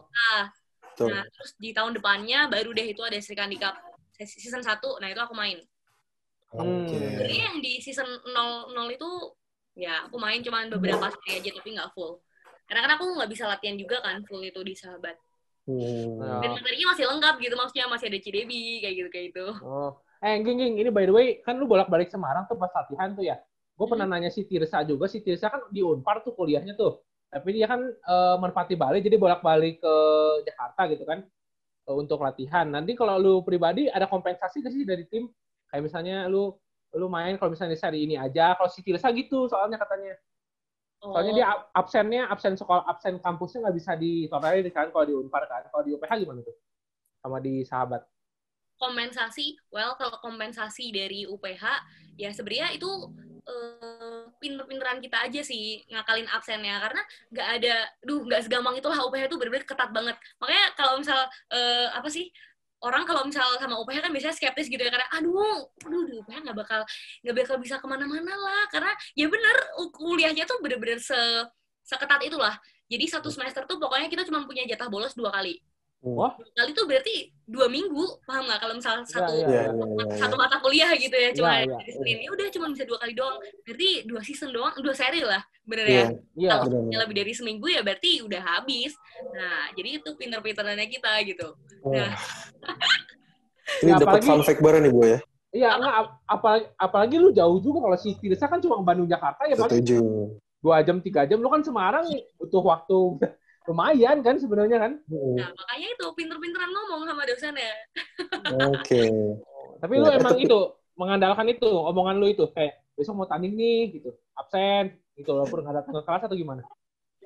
Tuh. nah terus di tahun depannya baru deh itu ada Sri Kandi Cup season 1 nah itu aku main. Oke. sebenarnya yang di season 00 itu ya aku main cuman beberapa seri aja tapi nggak full karena kan aku nggak bisa latihan juga kan full itu di sahabat Hmm. Ya. dan materinya masih lengkap gitu maksudnya masih ada Cidebi kayak gitu kayak gitu oh. Eh, Ging, Ging, ini by the way, kan lu bolak-balik Semarang tuh pas latihan tuh ya. Gue pernah Hmm. nanya si Tirsa juga, si Tirsa kan di Unpar tuh kuliahnya tuh. Tapi dia kan eh, merpati Bali, jadi bolak-balik ke Jakarta gitu kan eh, untuk latihan. Nanti kalau lu pribadi ada kompensasi gak sih dari tim? Kayak misalnya lu lu main kalau misalnya di seri ini aja, kalau si Tirsa gitu soalnya katanya. Oh, Soalnya dia ab- absennya, absen sekolah, absen kampusnya nggak bisa ditolerir kan kalau di Unpar kan. Kalau di UPH gimana tuh? Sama di sahabat. kompensasi well kalau kompensasi dari UPH ya sebenarnya itu eh, pinter-pinteran kita aja sih ngakalin absennya karena nggak ada duh nggak segampang itulah UPH itu benar-benar ketat banget makanya kalau misal eh, apa sih orang kalau misal sama UPH kan biasanya skeptis gitu ya karena aduh aduh di UPH nggak bakal nggak bakal bisa ke mana-mana lah. Karena ya bener kuliahnya tuh bener-bener se seketat itulah. Jadi satu semester tuh pokoknya kita cuma punya jatah bolos dua kali Wah. dua kali tuh berarti dua minggu paham nggak kalau misal satu iya, Iya, iya, iya. satu mata kuliah gitu ya cuma Iya, iya. dari Senin ya udah cuma bisa dua kali doang berarti dua season doang dua seri lah bener Iya. ya Iya. kalau benar, misalnya lebih dari seminggu ya berarti udah habis nah jadi itu pinter-pinterannya kita gitu Wah. Ya, Ini dapat apalagi- fun fact baru nih Bu ya. Iya, enggak, ap- apalagi, apalagi lu jauh juga kalau si Tirsa kan cuma Bandung Jakarta ya paling Setuju. dua jam tiga jam. Lu kan Semarang butuh waktu lumayan kan sebenarnya kan. Nah makanya itu pinter-pinteran ngomong sama dosennya. Oke. Tapi lu Ya, emang itu mengandalkan itu omongan lu itu. Kayak besok mau tanding nih gitu. Absen gitu. Walaupun nggak datang ke kelas atau gimana?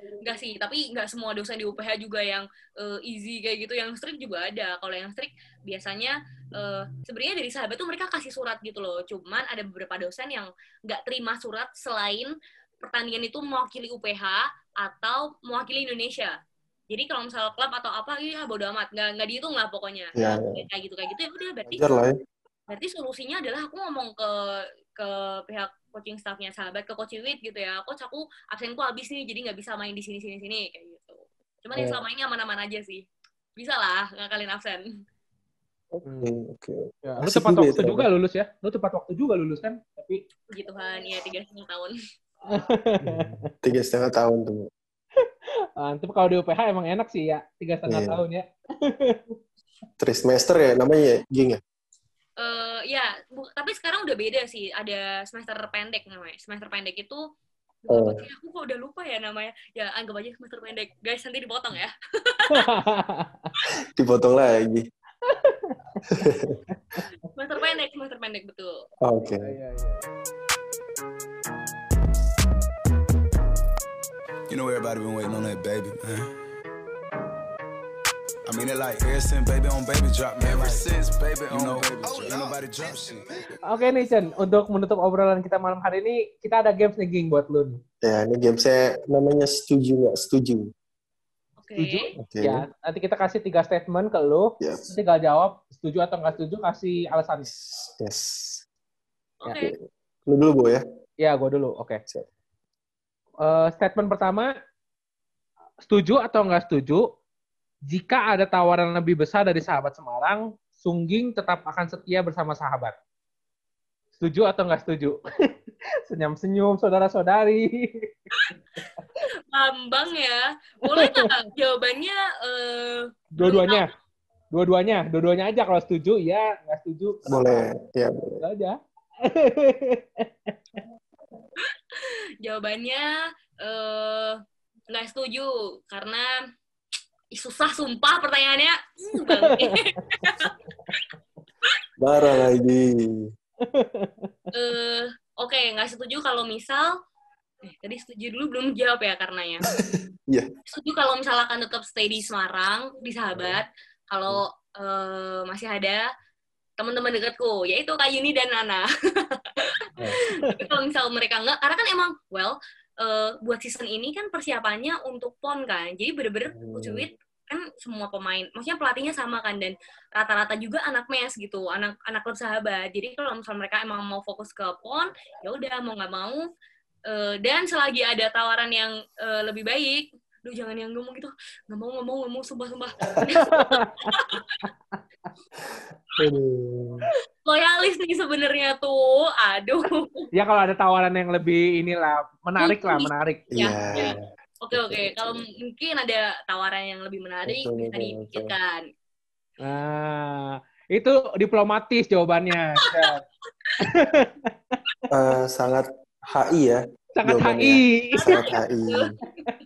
enggak sih tapi enggak semua dosen di UPH juga yang eh, easy kayak gitu. Yang strict juga ada. Kalau yang strict biasanya eh, sebenarnya dari sahabat tuh mereka kasih surat gitu loh. Cuman ada beberapa dosen yang nggak terima surat selain pertandingan itu mewakili UPH atau mewakili Indonesia jadi kalau misal klub atau apa ya bodo amat nggak nggak dihitung lah pokoknya Ya, kayak gitu kayak gitu ya udah berarti lah ya. berarti solusinya adalah aku ngomong ke ke pihak coaching staffnya sahabat ke coach Wit gitu ya coach aku absenku habis nih jadi nggak bisa main di sini sini sini kayak gitu cuman yang Oh. selama ini aman-aman aja sih bisa lah ngakalin absen Oke, oke. Ya, lu tepat ya waktu juga lulus ya. Lu tepat waktu juga lulus kan. Tapi puji Tuhan ya tiga setengah tahun Tiga setengah tahun tuh. Tapi kalau di UPH emang enak sih ya tiga setengah Iya. tahun ya. Three semester ya namanya ya, Ging ya? Eh ya bu- tapi sekarang udah beda sih ada semester pendek namanya semester pendek itu Oh. aku kok udah lupa ya namanya ya anggap aja semester pendek guys nanti dipotong ya Dipotong lagi. semester pendek semester pendek betul Oke. Iya, iya. You know everybody been waiting on that baby, man. I mean it like ever since baby on baby drop, man. Ever since baby on know, baby drop. Ain't nobody drop shit. Oke nih Chen, untuk menutup obrolan kita malam hari ini, kita ada games nih Ging buat lu nih. Ya, ini game saya namanya setuju nggak setuju. oke Setuju? Oke. Ya, nanti kita kasih tiga statement ke lu. Yes. Nanti tinggal jawab setuju atau nggak setuju, kasih alasan. Yes. oke Ya. Lu dulu, Bu ya. Ya, gue dulu. Oke. Siap. Eh, statement pertama, setuju atau nggak setuju jika ada tawaran lebih besar dari sahabat Semarang, Sungging tetap akan setia bersama sahabat. Setuju atau nggak setuju? Senyum-senyum saudara-saudari. Bambang ya. Boleh nggak jawabannya eh, Dua-duanya. Dua-duanya, dua-duanya aja kalau setuju ya, nggak setuju. Boleh, ya boleh. Itu aja. jawabannya eh nggak setuju karena susah sumpah pertanyaannya. Marah lagi. eh oke nggak setuju kalau misal eh, tadi setuju dulu belum jawab ya karenanya Iya. setuju kalau misal akan tetap stay di Semarang di sahabat kalau eh, masih ada teman-teman dekatku yaitu Kak Yuni dan Nana. Tapi kalau misal mereka enggak karena kan emang well eh, buat season ini kan persiapannya untuk pon kan. Jadi bener-bener Hmm. Kucuit kan semua pemain maksudnya pelatihnya sama kan dan rata-rata juga anak mes gitu anak anak klub sahabat. Jadi kalau misal mereka emang mau fokus ke pon ya udah mau nggak mau. Eh, dan selagi ada tawaran yang eh, lebih baik Duh jangan yang ngomong gitu nggak mau nggak mau nggak mau sumpah sumpah loyalis nih sebenarnya tuh aduh Ya kalau ada tawaran yang lebih inilah menarik lah, menarik. Ya, Iya. ya. oke oke kalau mungkin ada tawaran yang lebih menarik Betul, bisa dipikirkan Nah, itu diplomatis jawabannya. Eh, sangat HI ya. Sangat Jawabannya. HI. Sangat HI.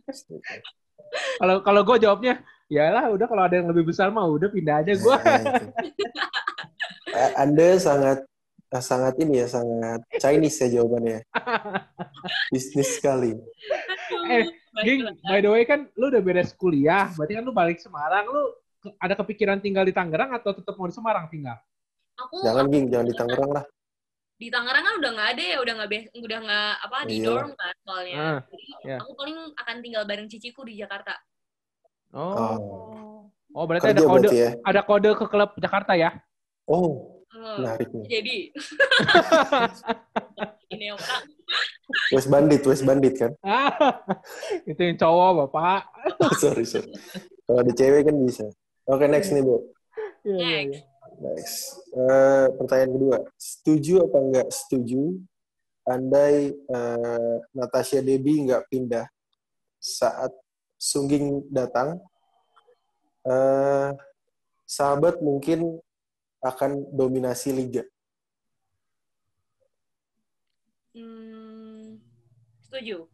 Kalau kalau gue jawabnya, ya lah udah kalau ada yang lebih besar mah udah pindah aja gue. Nah, Anda sangat eh, sangat ini ya, sangat Chinese ya jawabannya. Bisnis sekali. Eh, Ging, by the way kan lu udah beres kuliah, berarti kan lu balik Semarang, lu ada kepikiran tinggal di Tangerang atau tetap mau di Semarang tinggal? aku Jangan ging, jangan di Tangerang lah. Di Tangerang kan udah nggak ada ya udah nggak udah nggak apa di Iya. dorm kan soalnya Ah, jadi iya. aku paling akan tinggal bareng ciciku di Jakarta Oh. Oh, berarti Kerja ada kode berarti ya. ada kode ke klub Jakarta ya? Oh, Eh, menarik nih. jadi ini orang West Bandit, West Bandit kan. Itu yang cowok, Bapak. sorry, sorry. Kalau di cewek kan bisa. Oke, next nih, Bu. Iya, iya, iya. Next. Next. Eh, pertanyaan kedua. Setuju apa enggak setuju andai eh, Natasha Debbie nggak pindah saat Sungging datang, eh, sahabat mungkin akan dominasi liga. Hmm, setuju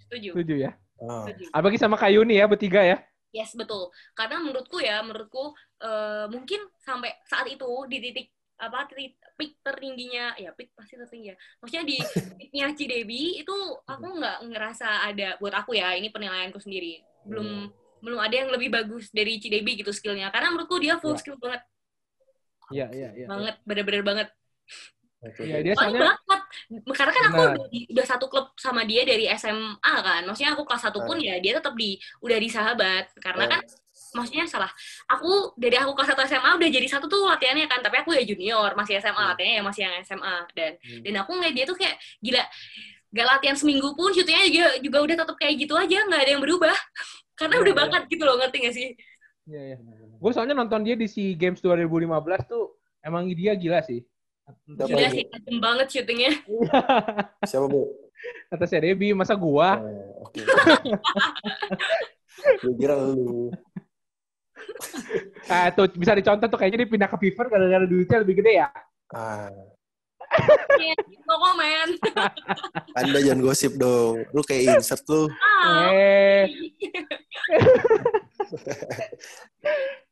setuju Setuju ya. Oh. setuju Apalagi sama Kayuni ya, bertiga ya. Yes, betul. Karena menurutku ya, menurutku eh, mungkin sampai saat itu di titik apa titik peak tertingginya ya peak pasti tertinggi ya. Maksudnya di peaknya Cidebi itu aku nggak ngerasa ada buat aku ya ini penilaianku sendiri. Belum belum ada yang lebih bagus dari Cidebi gitu skillnya. Karena menurutku dia full Ya. skill banget. Iya, iya, iya. banget bener-bener banget Iya, dia Paling soalnya bakat karena kan aku udah, di- udah satu klub sama dia dari SMA kan. Maksudnya aku kelas satu pun ya dia tetap di udah di sahabat karena kan maksudnya salah. Aku dari aku kelas satu SMA udah jadi satu tuh latihannya kan. Tapi aku ya junior masih SMA Hmm. latihannya ya masih yang SMA dan Hmm. dan aku ngeliat dia tuh kayak gila gak latihan seminggu pun syutingnya juga, juga udah tetap kayak gitu aja nggak ada yang berubah. Karena Iya, udah iya. bakat gitu loh ngerti gak sih? Iya, iya. Gue soalnya nonton dia di SEA Games 2015 tuh emang dia gila sih. Siapa gila sih tajam banget syutingnya Siapa, Bu? Atasnya Debbie, masa gua? Oh, Oke. Gue kira lu. Ah, tuh bisa dicontoh tuh kayaknya dia pindah ke Fever gara-gara duitnya lebih gede ya. Ah, no comment Anda jangan gosip dong. Lu kayak insert lu. ah Eh,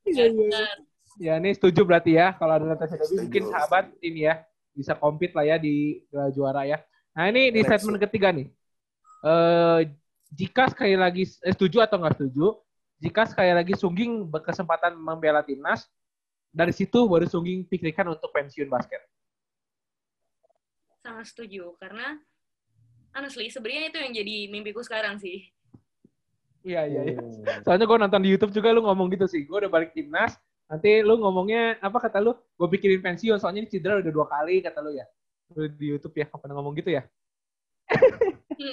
iya, iya. Ya ini setuju berarti ya kalau ada Natasha Debbie Setuju. mungkin sahabat ini ya bisa compete lah ya di Piala juara ya. Nah ini di Next. statement ketiga nih. Eh jika sekali lagi eh, setuju atau nggak setuju, jika sekali lagi Sungging berkesempatan membela timnas, dari situ baru Sungging pikirkan untuk pensiun basket. sangat setuju karena honestly sebenarnya itu yang jadi mimpiku sekarang sih Iya iya iya. Hmm. Soalnya gue nonton di YouTube juga lu ngomong gitu sih. Gue udah balik timnas. Nanti lu ngomongnya apa kata lu? Gue pikirin pensiun. Soalnya ini cedera udah dua kali kata lu ya. Lu di YouTube ya kapan ngomong gitu ya?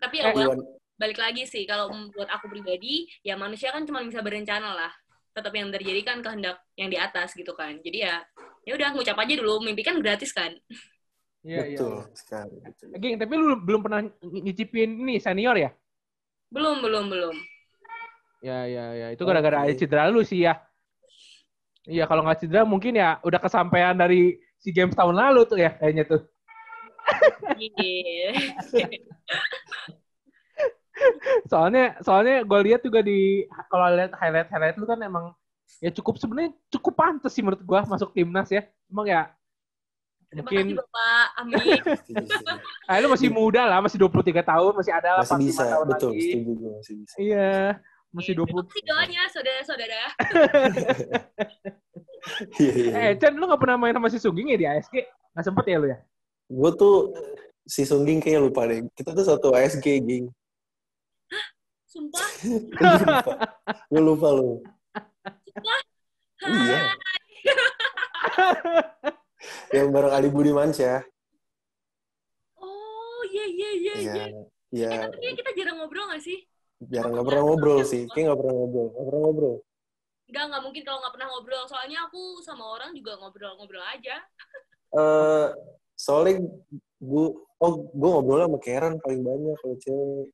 Tapi Eh, ya well, Iwan, balik lagi sih kalau buat aku pribadi ya manusia kan cuma bisa berencana lah tetap yang terjadi kan kehendak yang di atas gitu kan jadi ya ya udah ngucap aja dulu mimpi kan gratis kan Iya, iya. Betul sekali. betul. Geng, tapi lu belum pernah nyicipin ini senior ya? belum belum belum Ya, ya, ya. Itu gara-gara ada Oke. cedera lu sih ya. Iya, kalau nggak cedera mungkin ya udah kesampaian dari si games tahun lalu tuh ya kayaknya tuh. Iya. Soalnya, soalnya gue lihat juga di kalau lihat highlight highlight lu kan emang ya cukup sebenarnya cukup pantas sih menurut gua masuk timnas ya. Emang ya Terima mungkin kasih Bapak. Amin. ah, lu masih muda lah, masih 23 tahun, masih ada lah Masih 45 bisa, tahun betul. lagi. Setuju gue masih bisa. Iya, masih Terima 20. kasih doanya saudara-saudara. Iya, iya. Eh, Chen, lu gak pernah main sama si Sungging ya di ASG? Gak sempet ya lu ya? Gue tuh si Sungging kayaknya lupa deh. Kita tuh satu ASG, geng. Sumpah. Gue lupa. Gue lupa lu. Iya. Yang bareng Ali Budi Mansyah. Oh, iya iya iya Iya. iya. Iya. Eh, kita jarang ngobrol gak sih? Jarang nggak pernah ngobrol sih. Kayak nggak pernah ngobrol. Nggak pernah ngobrol. Enggak, nggak mungkin kalau nggak pernah ngobrol. Soalnya aku sama orang juga ngobrol-ngobrol aja. Eh, soalnya gue, oh gue ngobrol sama Karen paling banyak kalau cewek.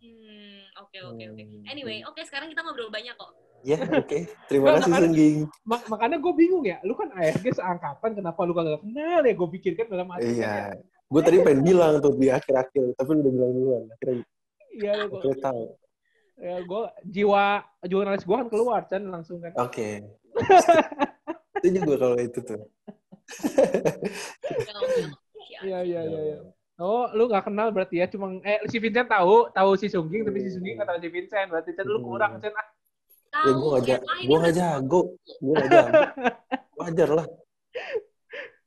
Hmm, oke oke oke. Hmm. Anyway, oke sekarang kita ngobrol banyak kok. Ya, oke. Terima Nggak, kasih makanya- Sungging. Mak- makanya gue bingung ya, lu kan ASG seangkatan, kenapa lu kagak kenal ya? Gue pikirkan dalam hati. kan ya. Iya. Gue tadi pengen bilang tuh di akhir-akhir, tapi lu udah bilang duluan. Akhirnya Iya, akhirnya tahu. Ya gue jiwa jurnalis gue kan keluar kan langsung kan. Oke. itu juga kalau itu tuh. Ya. Iya iya iya. iya. Oh, lu gak kenal berarti ya? Cuma eh si Vincent tahu, tahu si Sungging, tapi si Sungging gak tahu si Vincent. Berarti Chen lu kurang, Chen. Ah. Ya gue gak, yang ja lain gue gak jago. Gue gak jago. Wajar lah.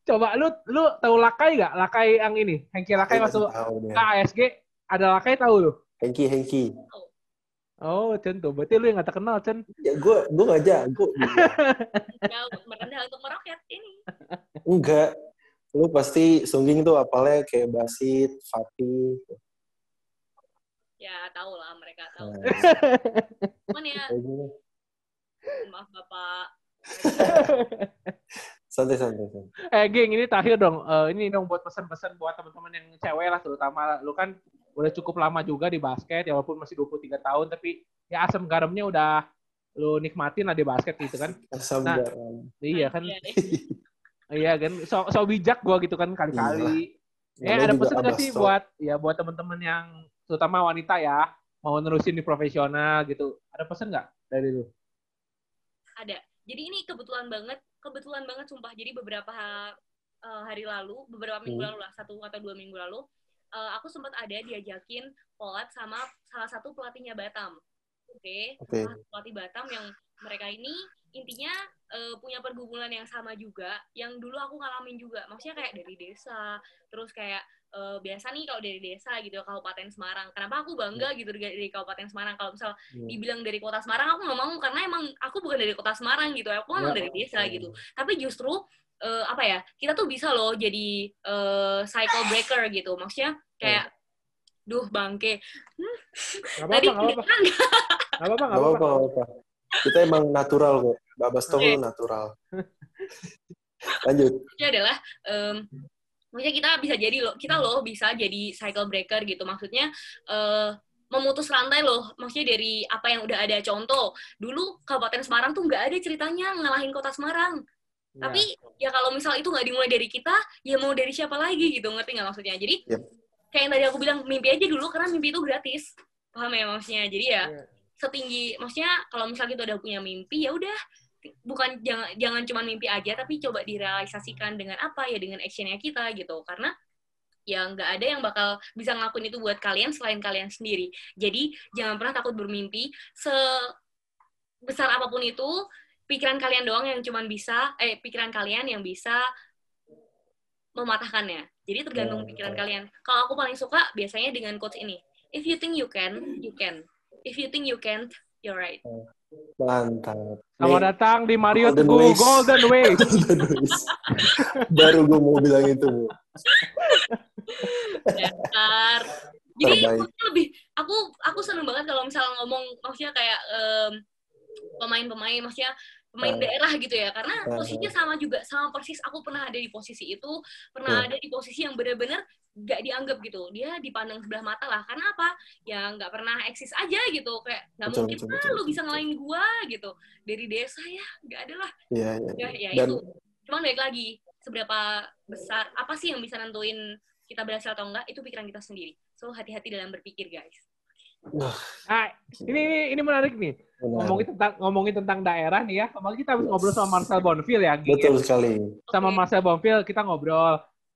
Coba lu lu tahu Lakai gak? Lakai yang ini, Hengki Lakai masuk Tahu deh. ke ASG, ada Lakai tahu lu? Hengki, Hengki. Oh, Chen tuh. Berarti lu yang gak terkenal, Chen. Ya gue gue gak jago. jauh merendah untuk meroket ini. Enggak. Lu pasti Sungging tuh apalnya kayak Basit, Fatih. Ya tahu lah mereka tahu. Nah, Cuman ya maaf bapak. santai, santai, santai. Eh, geng, ini terakhir dong. Eh, ini dong buat pesan-pesan buat teman-teman yang cewek lah, terutama lu kan udah cukup lama juga di basket, ya walaupun masih 23 tahun, tapi ya asam garamnya udah lu nikmatin lah di basket gitu kan. Asam Nah. garam. Iya kan, Iya iya kan. So, so bijak gua gitu kan kali-kali. Ya, Namanya ada pesan nggak sih buat ya buat teman-teman yang terutama wanita ya mau nerusin di profesional gitu. Ada pesan nggak dari lu? Ada. Jadi ini kebetulan banget, kebetulan banget sumpah. Jadi beberapa uh, hari lalu, beberapa minggu Hmm. lalu lah, satu atau dua minggu lalu, uh, aku sempat ada diajakin collab sama salah satu pelatihnya Batam. Oke, salah satu pelatih Batam yang mereka ini intinya uh, punya pergumulan yang sama juga, yang dulu aku ngalamin juga. Maksudnya kayak dari desa, terus kayak uh, biasa nih kalau dari desa gitu, Kabupaten Semarang. Kenapa aku bangga gitu dari, Kabupaten Semarang? Kalau misal Hmm. dibilang dari kota Semarang aku nggak mau karena emang aku bukan dari kota Semarang gitu aku emang Ya. dari desa gitu tapi justru eh, apa ya kita tuh bisa loh jadi eh, cycle breaker gitu maksudnya kayak duh bangke Hmm, Gak tadi apa-apa, gak nggak? gak apa-apa, Gak apa-apa. Kita emang natural kok. Babas Oke. lu natural. Lanjut. maksudnya adalah em, maksudnya kita bisa jadi loh kita loh bisa jadi cycle breaker gitu maksudnya eh, memutus rantai loh maksudnya dari apa yang udah ada contoh dulu Kabupaten Semarang tuh nggak ada ceritanya ngalahin kota Semarang Ya. tapi ya kalau misal itu nggak dimulai dari kita ya mau dari siapa lagi gitu ngerti nggak maksudnya jadi Yep. Kayak yang tadi aku bilang mimpi aja dulu karena mimpi itu gratis. Paham ya maksudnya? Jadi ya Iya. setinggi maksudnya kalau misal kita udah punya mimpi ya udah. Bukan jangan jangan cuma mimpi aja tapi coba direalisasikan dengan apa ya dengan actionnya kita gitu. Karena ya nggak ada yang bakal bisa ngelakuin itu buat kalian selain kalian sendiri. Jadi jangan pernah takut bermimpi. Sebesar apa pun itu pikiran kalian doang yang cuman bisa eh pikiran kalian yang bisa mematahkannya jadi tergantung Hmm, pikiran kalian kalau aku paling suka biasanya dengan quotes ini if you think you can you can if you think you can't you're right Mantap. Selamat datang di Mario Golden Teguh Ways. Golden Ways. Golden Ways. Baru gue mau bilang itu, Bu. dasar Jadi maksudnya lebih aku aku seneng banget kalau misalnya ngomong maksudnya kayak em, pemain-pemain maksudnya pemain Ah. daerah gitu ya karena Ah. posisinya sama juga sama persis aku pernah ada di posisi itu pernah Iya. ada di posisi yang benar-benar nggak dianggap gitu dia dipandang sebelah mata lah karena apa ya nggak pernah eksis aja gitu kayak nggak mungkin betul, ah, betul, lu betul, bisa betul. ngalahin gua gitu dari desa ya nggak ada lah Iya, iya. ya ya Dan itu cuman balik lagi seberapa besar apa sih yang bisa nentuin kita berhasil atau enggak itu pikiran kita sendiri so hati-hati dalam berpikir guys Nah, ini ini, ini menarik nih. Benar. Ngomongin tentang ngomongin tentang daerah nih ya. Kemarin kita habis ngobrol sama Marcel Bonfil ya. Ya. Betul sekali. Sama Oke. Marcel Bonfil kita ngobrol.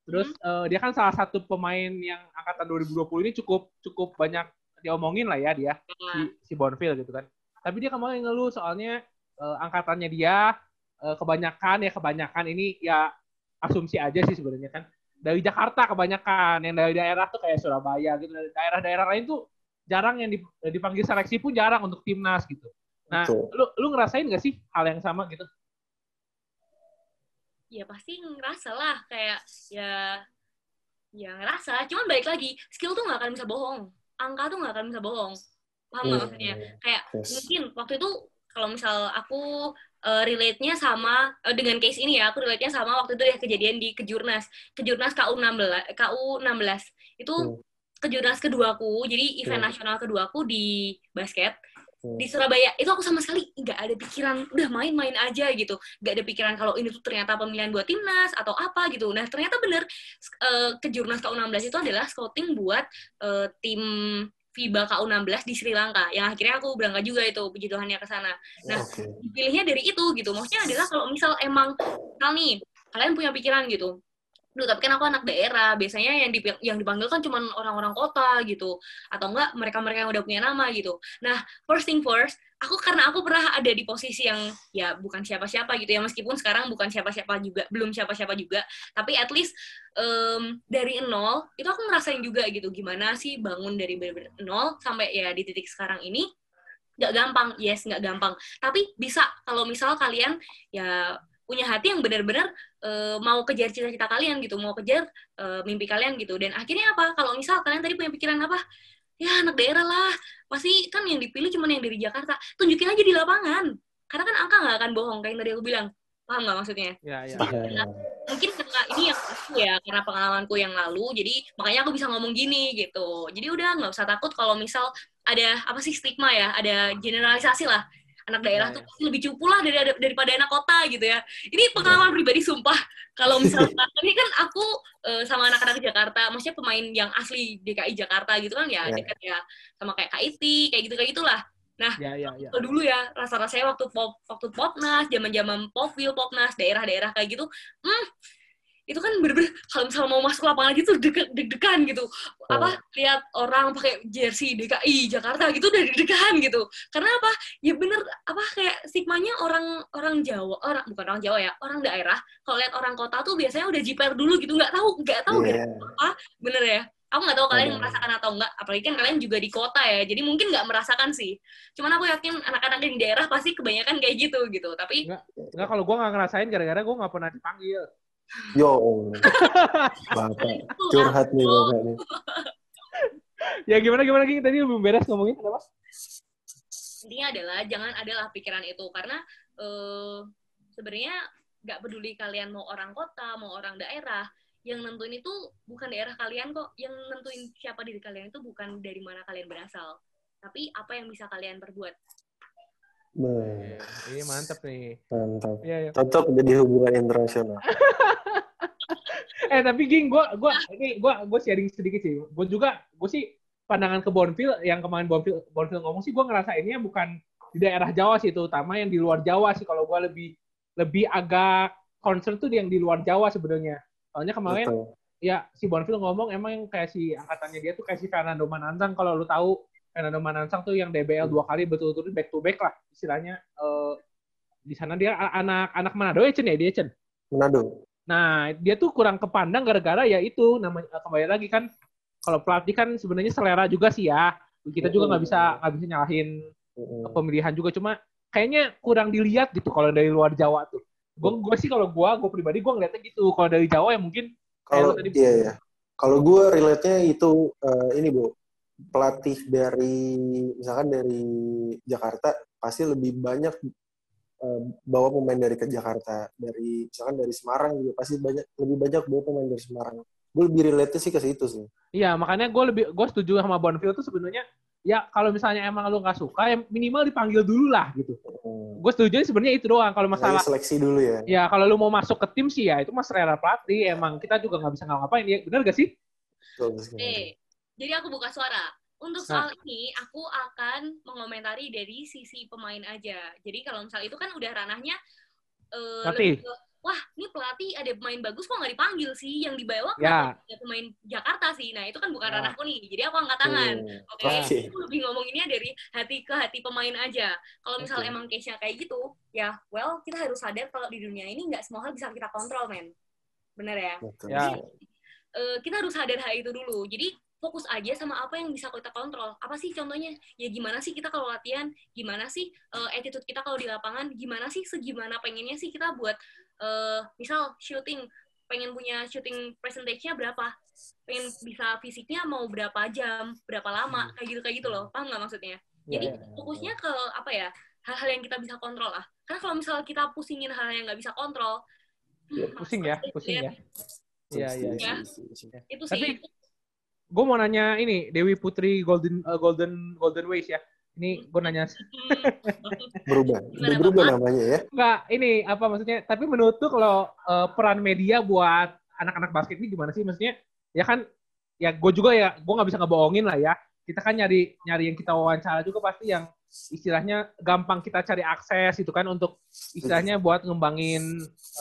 Terus Hmm. eh, dia kan salah satu pemain yang angkatan 2020 ini cukup cukup banyak diomongin lah ya dia Nah, si, si Bonfil gitu kan. Tapi dia kemarin ngeluh soalnya eh, angkatannya dia eh, kebanyakan ya kebanyakan ini ya asumsi aja sih sebenarnya kan dari Jakarta kebanyakan yang dari daerah tuh kayak Surabaya gitu dari daerah-daerah lain tuh jarang yang dip- dipanggil seleksi pun jarang untuk timnas gitu. Nah, Betul. lu lu ngerasain gak sih hal yang sama gitu? ya pasti ngerasa lah kayak ya ya ngerasa cuman balik lagi skill tuh nggak akan bisa bohong angka tuh nggak akan bisa bohong paham nggak Hmm. maksudnya kayak Yes. mungkin waktu itu kalau misal aku uh, relate-nya sama uh, dengan case ini ya aku relate-nya sama waktu itu ya kejadian di kejurnas kejurnas KU 16 KU 16 itu Hmm. Kejurnas keduaku. Jadi event Hmm. nasional keduaku di basket. Di Surabaya itu aku sama sekali nggak ada pikiran udah main-main aja gitu. Nggak ada pikiran kalau ini tuh ternyata pemilihan buat timnas atau apa gitu. Nah ternyata bener eh, kejurnas KU16 itu adalah scouting buat eh, tim FIBA KU16 di Sri Lanka. Yang akhirnya aku berangkat juga itu puji ke sana. Nah, Oke. dipilihnya dari itu gitu. Maksudnya adalah kalau misal emang misal nih kalian punya pikiran gitu Duh, tapi kan aku anak daerah. Biasanya yang dip- yang dipanggil kan cuma orang-orang kota gitu. Atau enggak mereka-mereka yang udah punya nama gitu. Nah first thing first aku karena aku pernah ada di posisi yang ya bukan siapa-siapa gitu ya. Meskipun sekarang bukan siapa-siapa juga belum siapa-siapa juga. Tapi at least em, dari nol itu aku ngerasain juga gitu. Gimana sih bangun dari bener-bener nol sampai ya di titik sekarang ini? Nggak gampang. Yes nggak gampang. Tapi bisa kalau misal kalian ya punya hati yang benar-benar eh, mau kejar cita-cita kalian gitu mau kejar eh, mimpi kalian gitu. Dan akhirnya apa? Kalau misal kalian tadi punya pikiran apa? Ya anak daerah lah. Pasti kan yang dipilih cuma yang dari Jakarta. Tunjukin aja di lapangan. Karena kan angka nggak akan bohong kayak yang tadi aku bilang. Paham nggak maksudnya? Ya, ya. Paham. mungkin karena ini yang aku ya karena pengalamanku yang lalu jadi makanya aku bisa ngomong gini gitu. Jadi udah nggak usah takut kalau misal ada apa sih stigma ya? Ada generalisasi lah anak daerah Ya, tuh pasti lebih cupu lah dari, daripada anak kota gitu ya. Ini pengalaman pribadi sumpah. Kalau misalkan ini kan aku eh, sama anak-anak Jakarta maksudnya pemain yang asli DKI Jakarta gitu kan ya Ya. dekat ya sama kayak KIT kayak gitu kayak gitulah Ya, ya, ya. Kalau dulu ya rasa-rasanya waktu pop waktu popnas zaman-zaman popil popnas daerah-daerah kayak gitu hmm itu kan bener-bener kalau misalnya mau masuk lapangan gitu deg- deg-degan gitu. Apa lihat orang pakai jersey DKI Jakarta gitu udah deg-degan gitu. Karena apa? Ya bener apa kayak stigmanya orang orang Jawa orang bukan orang Jawa ya orang daerah. Kalau lihat orang kota tuh biasanya udah jiper dulu gitu nggak tahu nggak tahu Iya. gara-gara bener ya? Aku nggak tahu kalian Bener. merasakan atau enggak apalagi kan kalian juga di kota ya jadi mungkin nggak merasakan sih. Cuman aku yakin anak-anak di daerah pasti kebanyakan kayak gitu gitu. Tapi Enggak kalau gua nggak ngerasain gara-gara gua nggak pernah dipanggil. Yo, bapak curhat nih bapak nih. Ya gimana gimana Ging tadi belum beres ngomongin kenapa? intinya adalah jangan adalah pikiran itu karena eh, sebenarnya nggak peduli kalian mau orang kota mau orang daerah yang nentuin itu bukan daerah kalian kok yang nentuin siapa diri kalian itu bukan dari mana kalian berasal tapi apa yang bisa kalian perbuat Beh, Iya mantep nih. Mantap. Iya, iya. Cocok jadi hubungan internasional. Eh tapi Ging, gua gua ini gua gua sharing sedikit sih. Gua juga gua sih pandangan ke Bonfil yang kemarin Bonfil Bonfil ngomong sih gua ngerasainnya bukan di daerah Jawa sih terutama yang di luar Jawa sih kalau gua lebih lebih agak concern tuh yang di luar Jawa sebenarnya. Soalnya kemarin Betul. ya si Bonfil ngomong emang yang kayak si angkatannya dia tuh kayak si Fernando Manansang kalau lu tahu Fernando Manansang tuh yang DBL dua kali betul-betul back to back lah istilahnya eh, di sana dia anak anak Manado ya Chen ya dia Chen. Manado. Nah, dia tuh kurang kepandang gara-gara ya itu namanya eh, kembali lagi kan kalau pelatih kan sebenarnya selera juga sih ya. Kita juga nggak bisa nggak bisa nyalahin Mm-mm. pemilihan juga cuma kayaknya kurang dilihat gitu kalau dari luar Jawa tuh. Gue gue sih kalau gue gue pribadi gue ngeliatnya gitu. Kalau dari Jawa ya mungkin Kalau tadi iya ya. Kalau gue relate-nya itu eh, ini bu, pelatih dari misalkan dari Jakarta pasti lebih banyak eh, bawa pemain dari ke Jakarta. Dari misalkan dari Semarang juga pasti banyak lebih banyak bawa pemain dari Semarang. Gue lebih relate sih ke situ sih. Iya, makanya gue lebih gue setuju sama Bonfil tuh sebenarnya ya kalau misalnya emang lu nggak suka ya minimal dipanggil dulu lah gitu. hmm. Gue setuju sebenarnya itu doang. Kalau masalah seleksi dulu ya. Ya kalau lu mau masuk ke tim sih ya itu mas selera pelatih. Emang kita juga nggak bisa ngapa-ngapain ya. Benar gak sih? Betul, jadi aku buka suara. Untuk Nah. soal ini, aku akan mengomentari dari sisi pemain aja. Jadi kalau misal itu kan udah ranahnya eh, Pelatih. lebih ke, wah ini pelatih ada pemain bagus kok nggak dipanggil sih, yang dibawa Ya. ada pemain Jakarta sih. Nah itu kan bukan Ya. ranahku nih, jadi aku angkat tangan. Hmm. Oke, Oke. aku lebih ngomonginnya dari hati ke hati pemain aja. Kalau misal Oke. emang case-nya kayak gitu, ya well kita harus sadar kalau di dunia ini nggak semua hal bisa kita kontrol, men. Bener ya? Betul. Ya. eh, kita harus sadar hal itu dulu. Jadi fokus aja sama apa yang bisa kita kontrol. Apa sih contohnya? Ya gimana sih kita kalau latihan? Gimana sih eh, attitude kita kalau di lapangan? Gimana sih segimana pengennya sih kita buat eh, misal shooting pengen punya shooting percentage-nya berapa? Pengen bisa fisiknya mau berapa jam, berapa lama, kayak gitu kayak gitu loh. Paham nggak maksudnya? Jadi Ya, ya. fokusnya ke apa ya? Hal-hal yang kita bisa kontrol lah. Karena kalau misalnya kita pusingin hal yang nggak bisa kontrol, hmm, pusing ya, pusing ya. Iya, iya. Ya. iya. Itu sih. Tapi- Gue mau nanya ini Dewi Putri Golden eh, Golden Golden Ways ya. Ini gue nanya Hmm. berubah udah berubah namanya ya Enggak, ini apa maksudnya? Tapi menurut tuh kalau eh, peran media buat anak-anak basket ini gimana sih? Maksudnya ya kan, ya gue juga ya, gue nggak bisa ngebohongin lah ya. Kita kan nyari nyari yang kita wawancara juga pasti yang istilahnya gampang kita cari akses itu kan untuk istilahnya buat ngembangin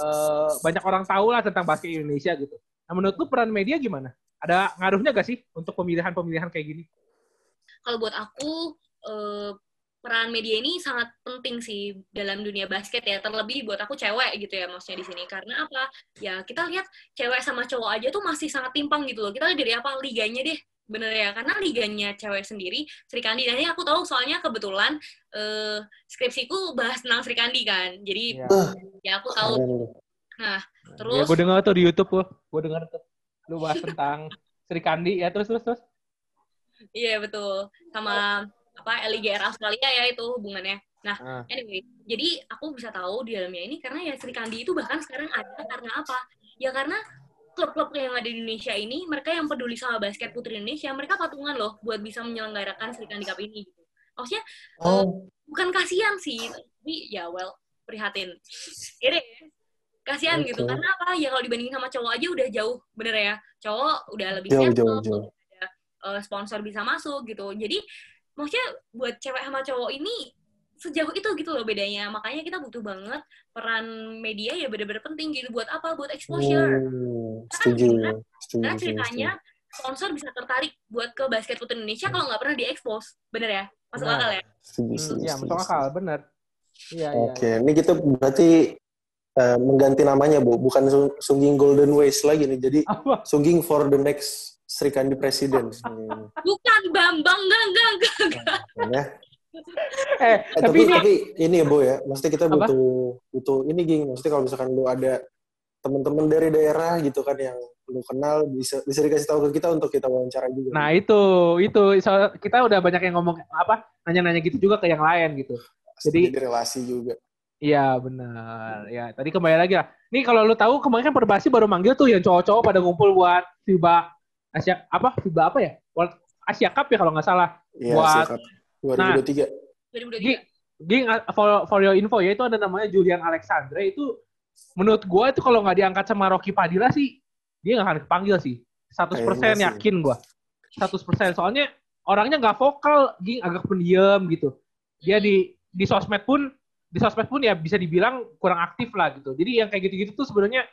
eh, banyak orang tahu lah tentang basket Indonesia gitu. Nah menurut lu peran media gimana? Ada ngaruhnya gak sih untuk pemilihan-pemilihan kayak gini? kalau buat aku eh, peran media ini sangat penting sih dalam dunia basket ya. Terlebih buat aku cewek gitu ya maksudnya di sini. Karena apa? Ya kita lihat cewek sama cowok aja tuh masih sangat timpang gitu loh. Kita lihat dari apa? Liganya deh bener ya. Karena liganya cewek sendiri Sri Kandi. Dan ini aku tahu soalnya kebetulan eh, skripsiku bahas tentang Sri Kandi kan. Jadi Ya, ya aku tahu. Keren lu. ya terus gue dengar tuh di YouTube gue dengar tuh. Lu bahas tentang Sri Kandi ya terus terus terus. iya betul sama apa LIGR Australia ya itu hubungannya Ah. Anyway, jadi aku bisa tahu di dalamnya ini karena ya Sri Kandi itu bahkan sekarang ada karena apa? Ya karena klub-klub yang ada di Indonesia ini, mereka yang peduli sama basket putri Indonesia, mereka patungan loh buat bisa menyelenggarakan Sri Kandi Cup ini. Gitu. Maksudnya oh bukan kasihan sih, tapi ya well prihatin. Ini kasihan gitu Oke. karena apa? Ya kalau dibandingin sama cowok aja udah jauh, bener ya. Cowok udah lebih Jauh, settle, jauh, jauh. ada eh, sponsor bisa masuk gitu. Jadi maksudnya buat cewek sama cowok ini sejauh itu gitu loh bedanya. Makanya kita butuh banget peran media ya bener-bener penting gitu. Buat apa? Buat exposure. Hmm, setuju Karena setuju Karena setuju, ceritanya sponsor bisa tertarik buat ke basket putri Indonesia kalau nggak pernah diekspos. Bener ya? Masuk Benar. akal ya? setuju Hmm, setuju, ya, masuk akal, bener. Iya, iya. Oke, ini kita berarti eh, mengganti namanya, Bu. Bukan Su- Sungging Golden Ways lagi nih. Jadi Apa? Sungging for the next Sri Kandi President. Hmm, Bukan Bambang, enggak, enggak, enggak. ya. Eh, Eh, tapi tapi, ini tapi ini ya, Bu ya. Maksudnya kita Apa? butuh butuh ini, Ging. Maksudnya kalau misalkan lu ada teman-teman dari daerah gitu kan yang lu kenal bisa bisa dikasih tahu ke kita untuk kita wawancara juga. Nah itu itu so- kita udah banyak yang ngomong apa nanya-nanya gitu juga ke yang lain gitu. jadi- jadi relasi juga. Iya benar. Ya tadi kembali lagi lah. Nih kalau lu tahu kemarin kan Perbasi baru manggil tuh yang cowok-cowok pada ngumpul buat FIBA Asia apa FIBA apa ya? World Asia Cup ya kalau nggak salah. Iya, Buat- siap. 2023. 2023. Gi- Ging for, for your info ya itu ada namanya Julian Alexandre itu menurut gua itu kalau nggak diangkat sama Rocky Padilla sih dia nggak akan kepanggil sih. 100% Kayaknya sih. yakin gua. 100% soalnya orangnya nggak vokal, Ging agak pendiam gitu. Dia di di sosmed pun di sosmed pun ya bisa dibilang kurang aktif lah gitu. Jadi yang kayak gitu-gitu tuh sebenarnya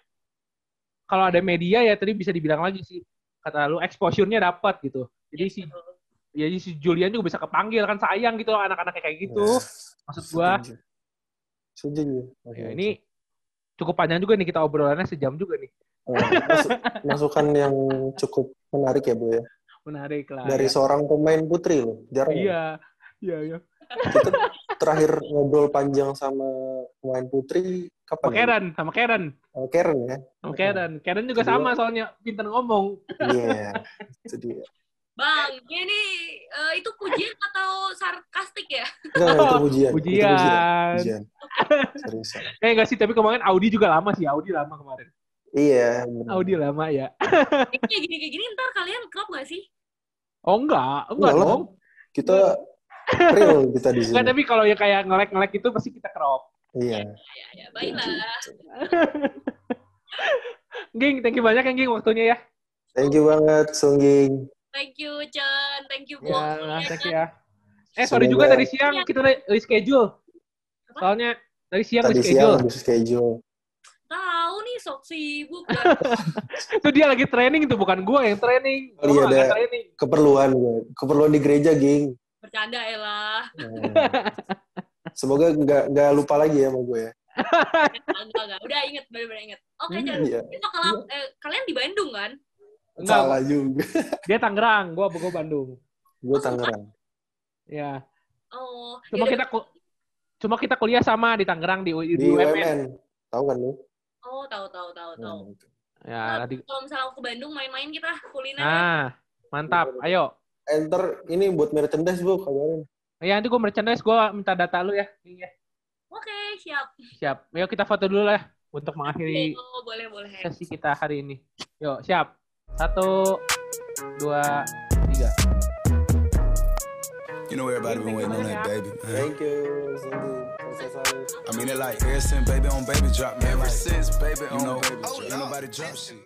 kalau ada media ya tadi bisa dibilang lagi sih kata lu exposure-nya dapat gitu. Jadi si Betul. ya si Julian juga bisa kepanggil kan sayang gitu anak-anak kayak gitu. Nah, Maksud gua setuju. Ya, ini cukup panjang juga nih kita obrolannya sejam juga nih. Masuk- masukan yang cukup menarik ya, Bu ya. Menarik lah. Dari ya. seorang pemain putri loh. Jarang. ya. Iya. Iya, iya. Kita terakhir ngobrol panjang sama pemain putri Sama kapan? ya? Karen, sama Karen. Oh, Karen ya. Sama Karen. Karen juga Kedua. sama soalnya pintar ngomong. Iya, itu dia. Bang, ini eh, itu pujian atau sarkastik ya? Enggak, itu pujian. Itu Pujian. Pujian. Seriusan. Eh enggak sih, tapi kemarin Audi juga lama sih. Audi lama kemarin. Iya, bener. Audi lama ya. Ini kayak gini kayak gini ntar kalian klop gak sih? Oh enggak, enggak Enggak dong. Kita real kita di sini. Enggak, tapi kalau yang kayak ngelek-ngelek itu pasti kita crop. Iya. Ya, ya, baiklah. Ging, thank you banyak ya Ging waktunya ya. Thank you banget, Sungging. Thank you, Chen. Thank you, Ya, Bong. thank you ya. Eh, sorry juga Semoga- tadi siang kita re- reschedule. Apa? Soalnya tadi siang Tadi reschedule. siang habis schedule. Tahu nih, sok sibuk. kan. Itu dia lagi training tuh, bukan gua yang training. Oh, iya, ada. training. Keperluan gue. Keperluan di gereja, Ging. Bercanda ya lah. Nah. Semoga nggak nggak lupa lagi ya sama gue ya. Enggak, enggak. Udah inget, bener-bener inget. Oke, Chen. Iya. Itu kalau eh, kalian di Bandung kan? Enggak, Salah juga. dia Tangerang, gua gua Bandung. Gue Tangerang. Ya. Oh, Cuma yaudah. kita ku- cuma kita kuliah sama di Tangerang di, di, Di UMN. UMN. Tahu kan lu? Oh, tahu tahu tahu tahu. Nah, gitu. Ya, nanti. Kalau misalnya ke Bandung main-main kita kuliner. Nah, mantap. Ayo. Enter ini buat merchandise, Bu. Kabarin. Ya, nanti gua merchandise, gua minta data lu ya. Ging, ya. Oke, siap. Siap. Ayo kita foto dulu lah untuk mengakhiri Oh, boleh boleh. sesi kita hari ini. Yuk, siap. Satu, dua, tiga. You know everybody been waiting on that baby, man. Thank you. I mean it like ever since baby on baby drop, man. Ever since baby on baby drop, ain't nobody drop shit.